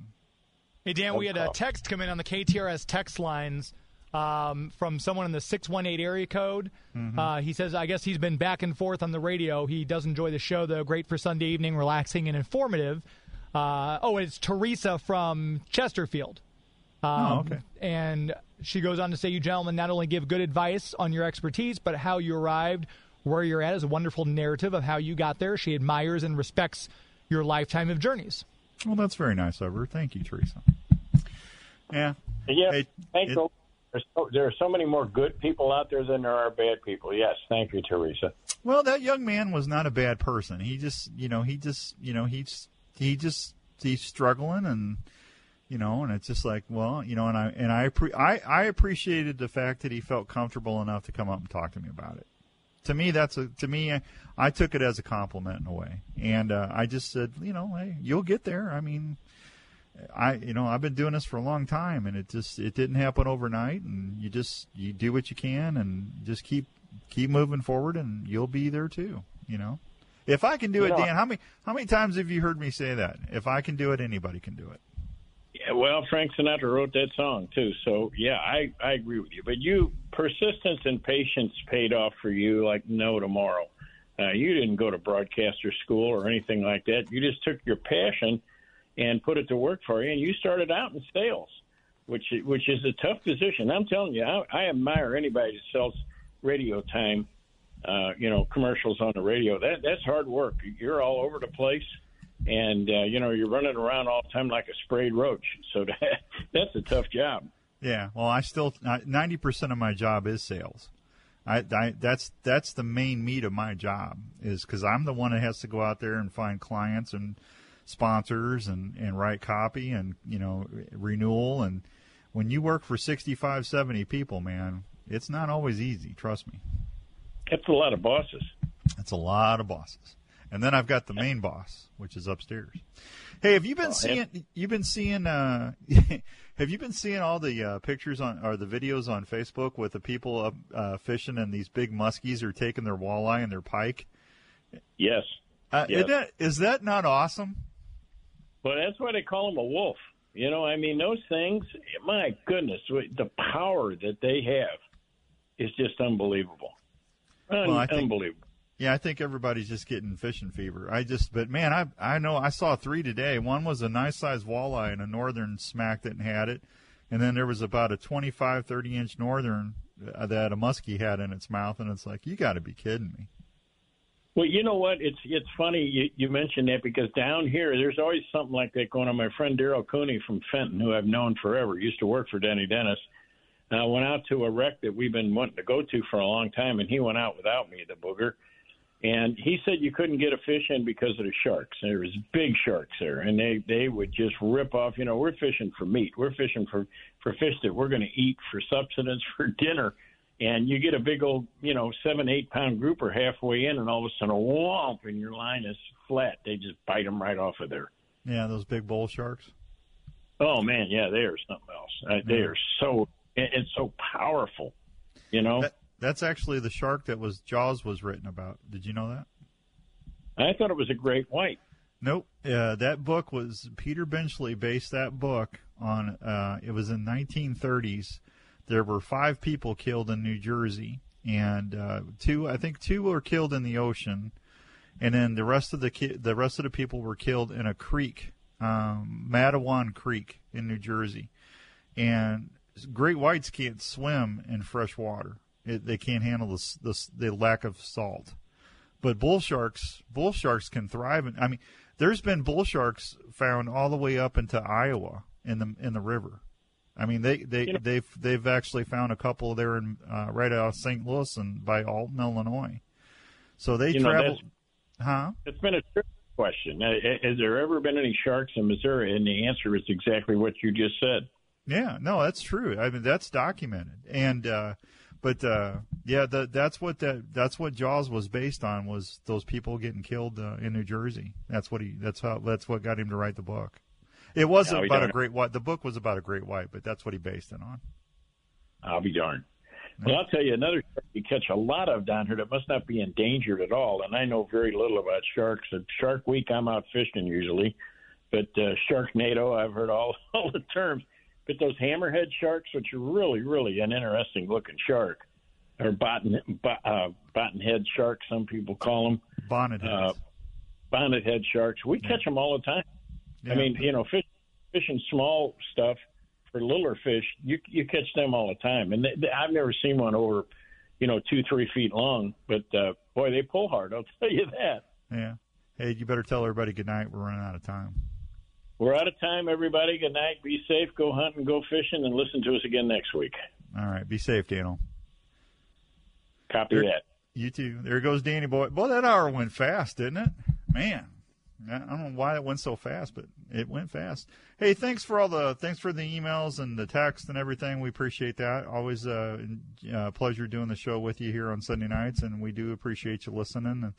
Hey, Dan, we had a text come in on the KTRS text lines um, from someone in the 618 area code. Uh, he says, I guess he's been back and forth on the radio. He does enjoy the show, though. Great for Sunday evening, relaxing and informative. Uh, oh, it's Teresa from Chesterfield. Um, Oh, okay. And she goes on to say, You gentlemen not only give good advice on your expertise, but how you arrived where you're at is a wonderful narrative of how you got there. She admires and respects your lifetime of journeys. Well, that's very nice of her. Thank you, Teresa. Yeah. Yeah, Hey, thank it- you. There's so, there are so many more good people out there than there are bad people. Yes, thank you, Teresa. Well, that young man was not a bad person. He just, you know, he just, you know, he's he just he's struggling and you know, and it's just like, well, you know, and I and I appre- I I appreciated the fact that he felt comfortable enough to come up and talk to me about it. To me, that's a to me, I, I took it as a compliment in a way, and uh, I just said, you know, hey, you'll get there. I mean, I you know I've been doing this for a long time, and it just it didn't happen overnight, and you just you do what you can, and just keep keep moving forward, and you'll be there too. You know, if I can do it, Yeah. Dan, how many how many times have you heard me say that? If I can do it, anybody can do it. Well, Frank Sinatra wrote that song too. So yeah, I I agree with you. But you persistence and patience paid off for you like no tomorrow. Uh, you didn't go to broadcaster school or anything like that. You just took your passion and put it to work for you, and you started out in sales, which which is a tough position. I'm telling you, I, I admire anybody that sells radio time. Uh, you know, commercials on the radio. That that's hard work. You're all over the place and uh, you know you're running around all the time like a sprayed roach. So that, that's a tough job. Yeah, well, I still ninety percent of my job is sales. I, I that's that's the main meat of my job is because I'm the one that has to go out there and find clients and sponsors and and write copy and you know renewal and when you work for 65 70 people man it's not always easy trust me That's a lot of bosses. that's a lot of bosses and then I've got the main boss which is upstairs hey have you been Oh, seeing you've been seeing uh have you been seeing all the uh, pictures on or the videos on Facebook with the people up uh, fishing and these big muskies are taking their walleye and their pike Yes, uh, Yes. is that is that not awesome but that's why they call him a wolf. You know, I mean, those things. My goodness, the power that they have is just unbelievable. Un- Well, I think- unbelievable. Yeah, I think everybody's just getting fishing fever. I just, but man, I I know I saw three today. One was a nice sized walleye and a northern smack that had it, and then there was about a 25, 30 inch northern uh, that a muskie had in its mouth, and it's like you got to be kidding me. Well, you know what? It's it's funny you, you mentioned that because down here there's always something like that going on. My friend Daryl Cooney from Fenton, who I've known forever, used to work for Denny Dennis. Uh, went out to a wreck that we've been wanting to go to for a long time, and he went out without me, the booger. And he said you couldn't get a fish in because of the sharks. There was big sharks there, and they they would just rip off. You know, we're fishing for meat. We're fishing for for fish that we're going to eat for subsistence for dinner and you get a big old, you know, seven, eight pound grouper halfway in, and all of a sudden, a whomp, and your line is flat. They just bite them right off of there. Yeah, those big bull sharks. Oh man, yeah, they are something else. Uh, they are so, it- it's so powerful. You know, That, that's actually the shark that was Jaws was written about. Did you know that? I thought it was a great white. Nope. Uh, that book was Peter Benchley based that book on. Uh, it was in 1930s. There were five people killed in New Jersey, and uh, two, I think, two were killed in the ocean, and then the rest of the ki- the rest of the people were killed in a creek, um, Matawan Creek in New Jersey, and great whites can't swim in fresh water. It, they can't handle the, the the lack of salt but bull sharks bull sharks can thrive in, i mean there's been bull sharks found all the way up into iowa in the in the river i mean they they know- they've they've actually found a couple there in uh, right out of st louis and by alton illinois so they You know, travel huh It's been a trick question. Uh, Has there ever been any sharks in Missouri? And the answer is exactly what you just said. Yeah, no, that's true. I mean, that's documented, and uh, but uh, yeah, the, that's what that that's what Jaws was based on was those people getting killed uh, in New Jersey. That's what he that's how that's what got him to write the book. It wasn't about a great white. The book was about a great white, but that's what he based it on. I'll be darned. Well, I'll tell you another shark you catch a lot of down here that must not be endangered at all. And I know very little about sharks. At Shark Week, I'm out fishing usually, but uh, Sharknado, I've heard all all the terms. But those hammerhead sharks, which are really, really an interesting looking shark, or bottom bo- uh, bottom head sharks, some people call them Bonnet heads. uh, bonnet head sharks. We catch them all the time. Yeah. I mean, you know, fish, fishing small stuff for littler fish, you you catch them all the time, and they, they, I've never seen one over, you know, two three feet long. But uh, boy, they pull hard. I'll tell you that. yeah. Hey, you better tell everybody good night. We're running out of time. We're out of time, everybody. Good night. Be safe. Go hunting, go fishing, and listen to us again next week. All right. Be safe, Daniel. Copy There- that. You too. There goes Danny Boy. Boy, that hour went fast, didn't it? Man, I don't know why it went so fast, but it went fast. Hey, thanks for all the thanks for the emails and the text and everything. We appreciate that. Always uh, uh, pleasure doing the show with you here on Sunday nights, and we do appreciate you listening. And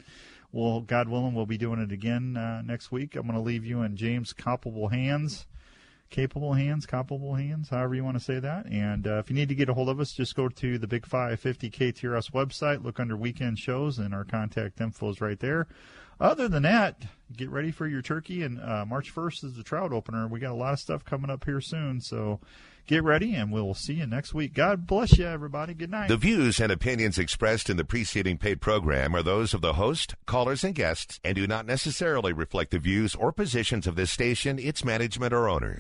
we'll, God willing, we'll be doing it again uh, next week. I'm going to leave you in James' capable hands capable hands, capable hands, however you want to say that. And uh, if you need to get a hold of us, just go to the Big 550 KTRS website, look under weekend shows, and our contact info is right there. Other than that, get ready for your turkey. And uh, March 1st is the trout opener. We got a lot of stuff coming up here soon. So get ready, and we'll see you next week. God bless you, everybody. Good night. The views and opinions expressed in the preceding paid program are those of the host, callers, and guests, and do not necessarily reflect the views or positions of this station, its management, or owners.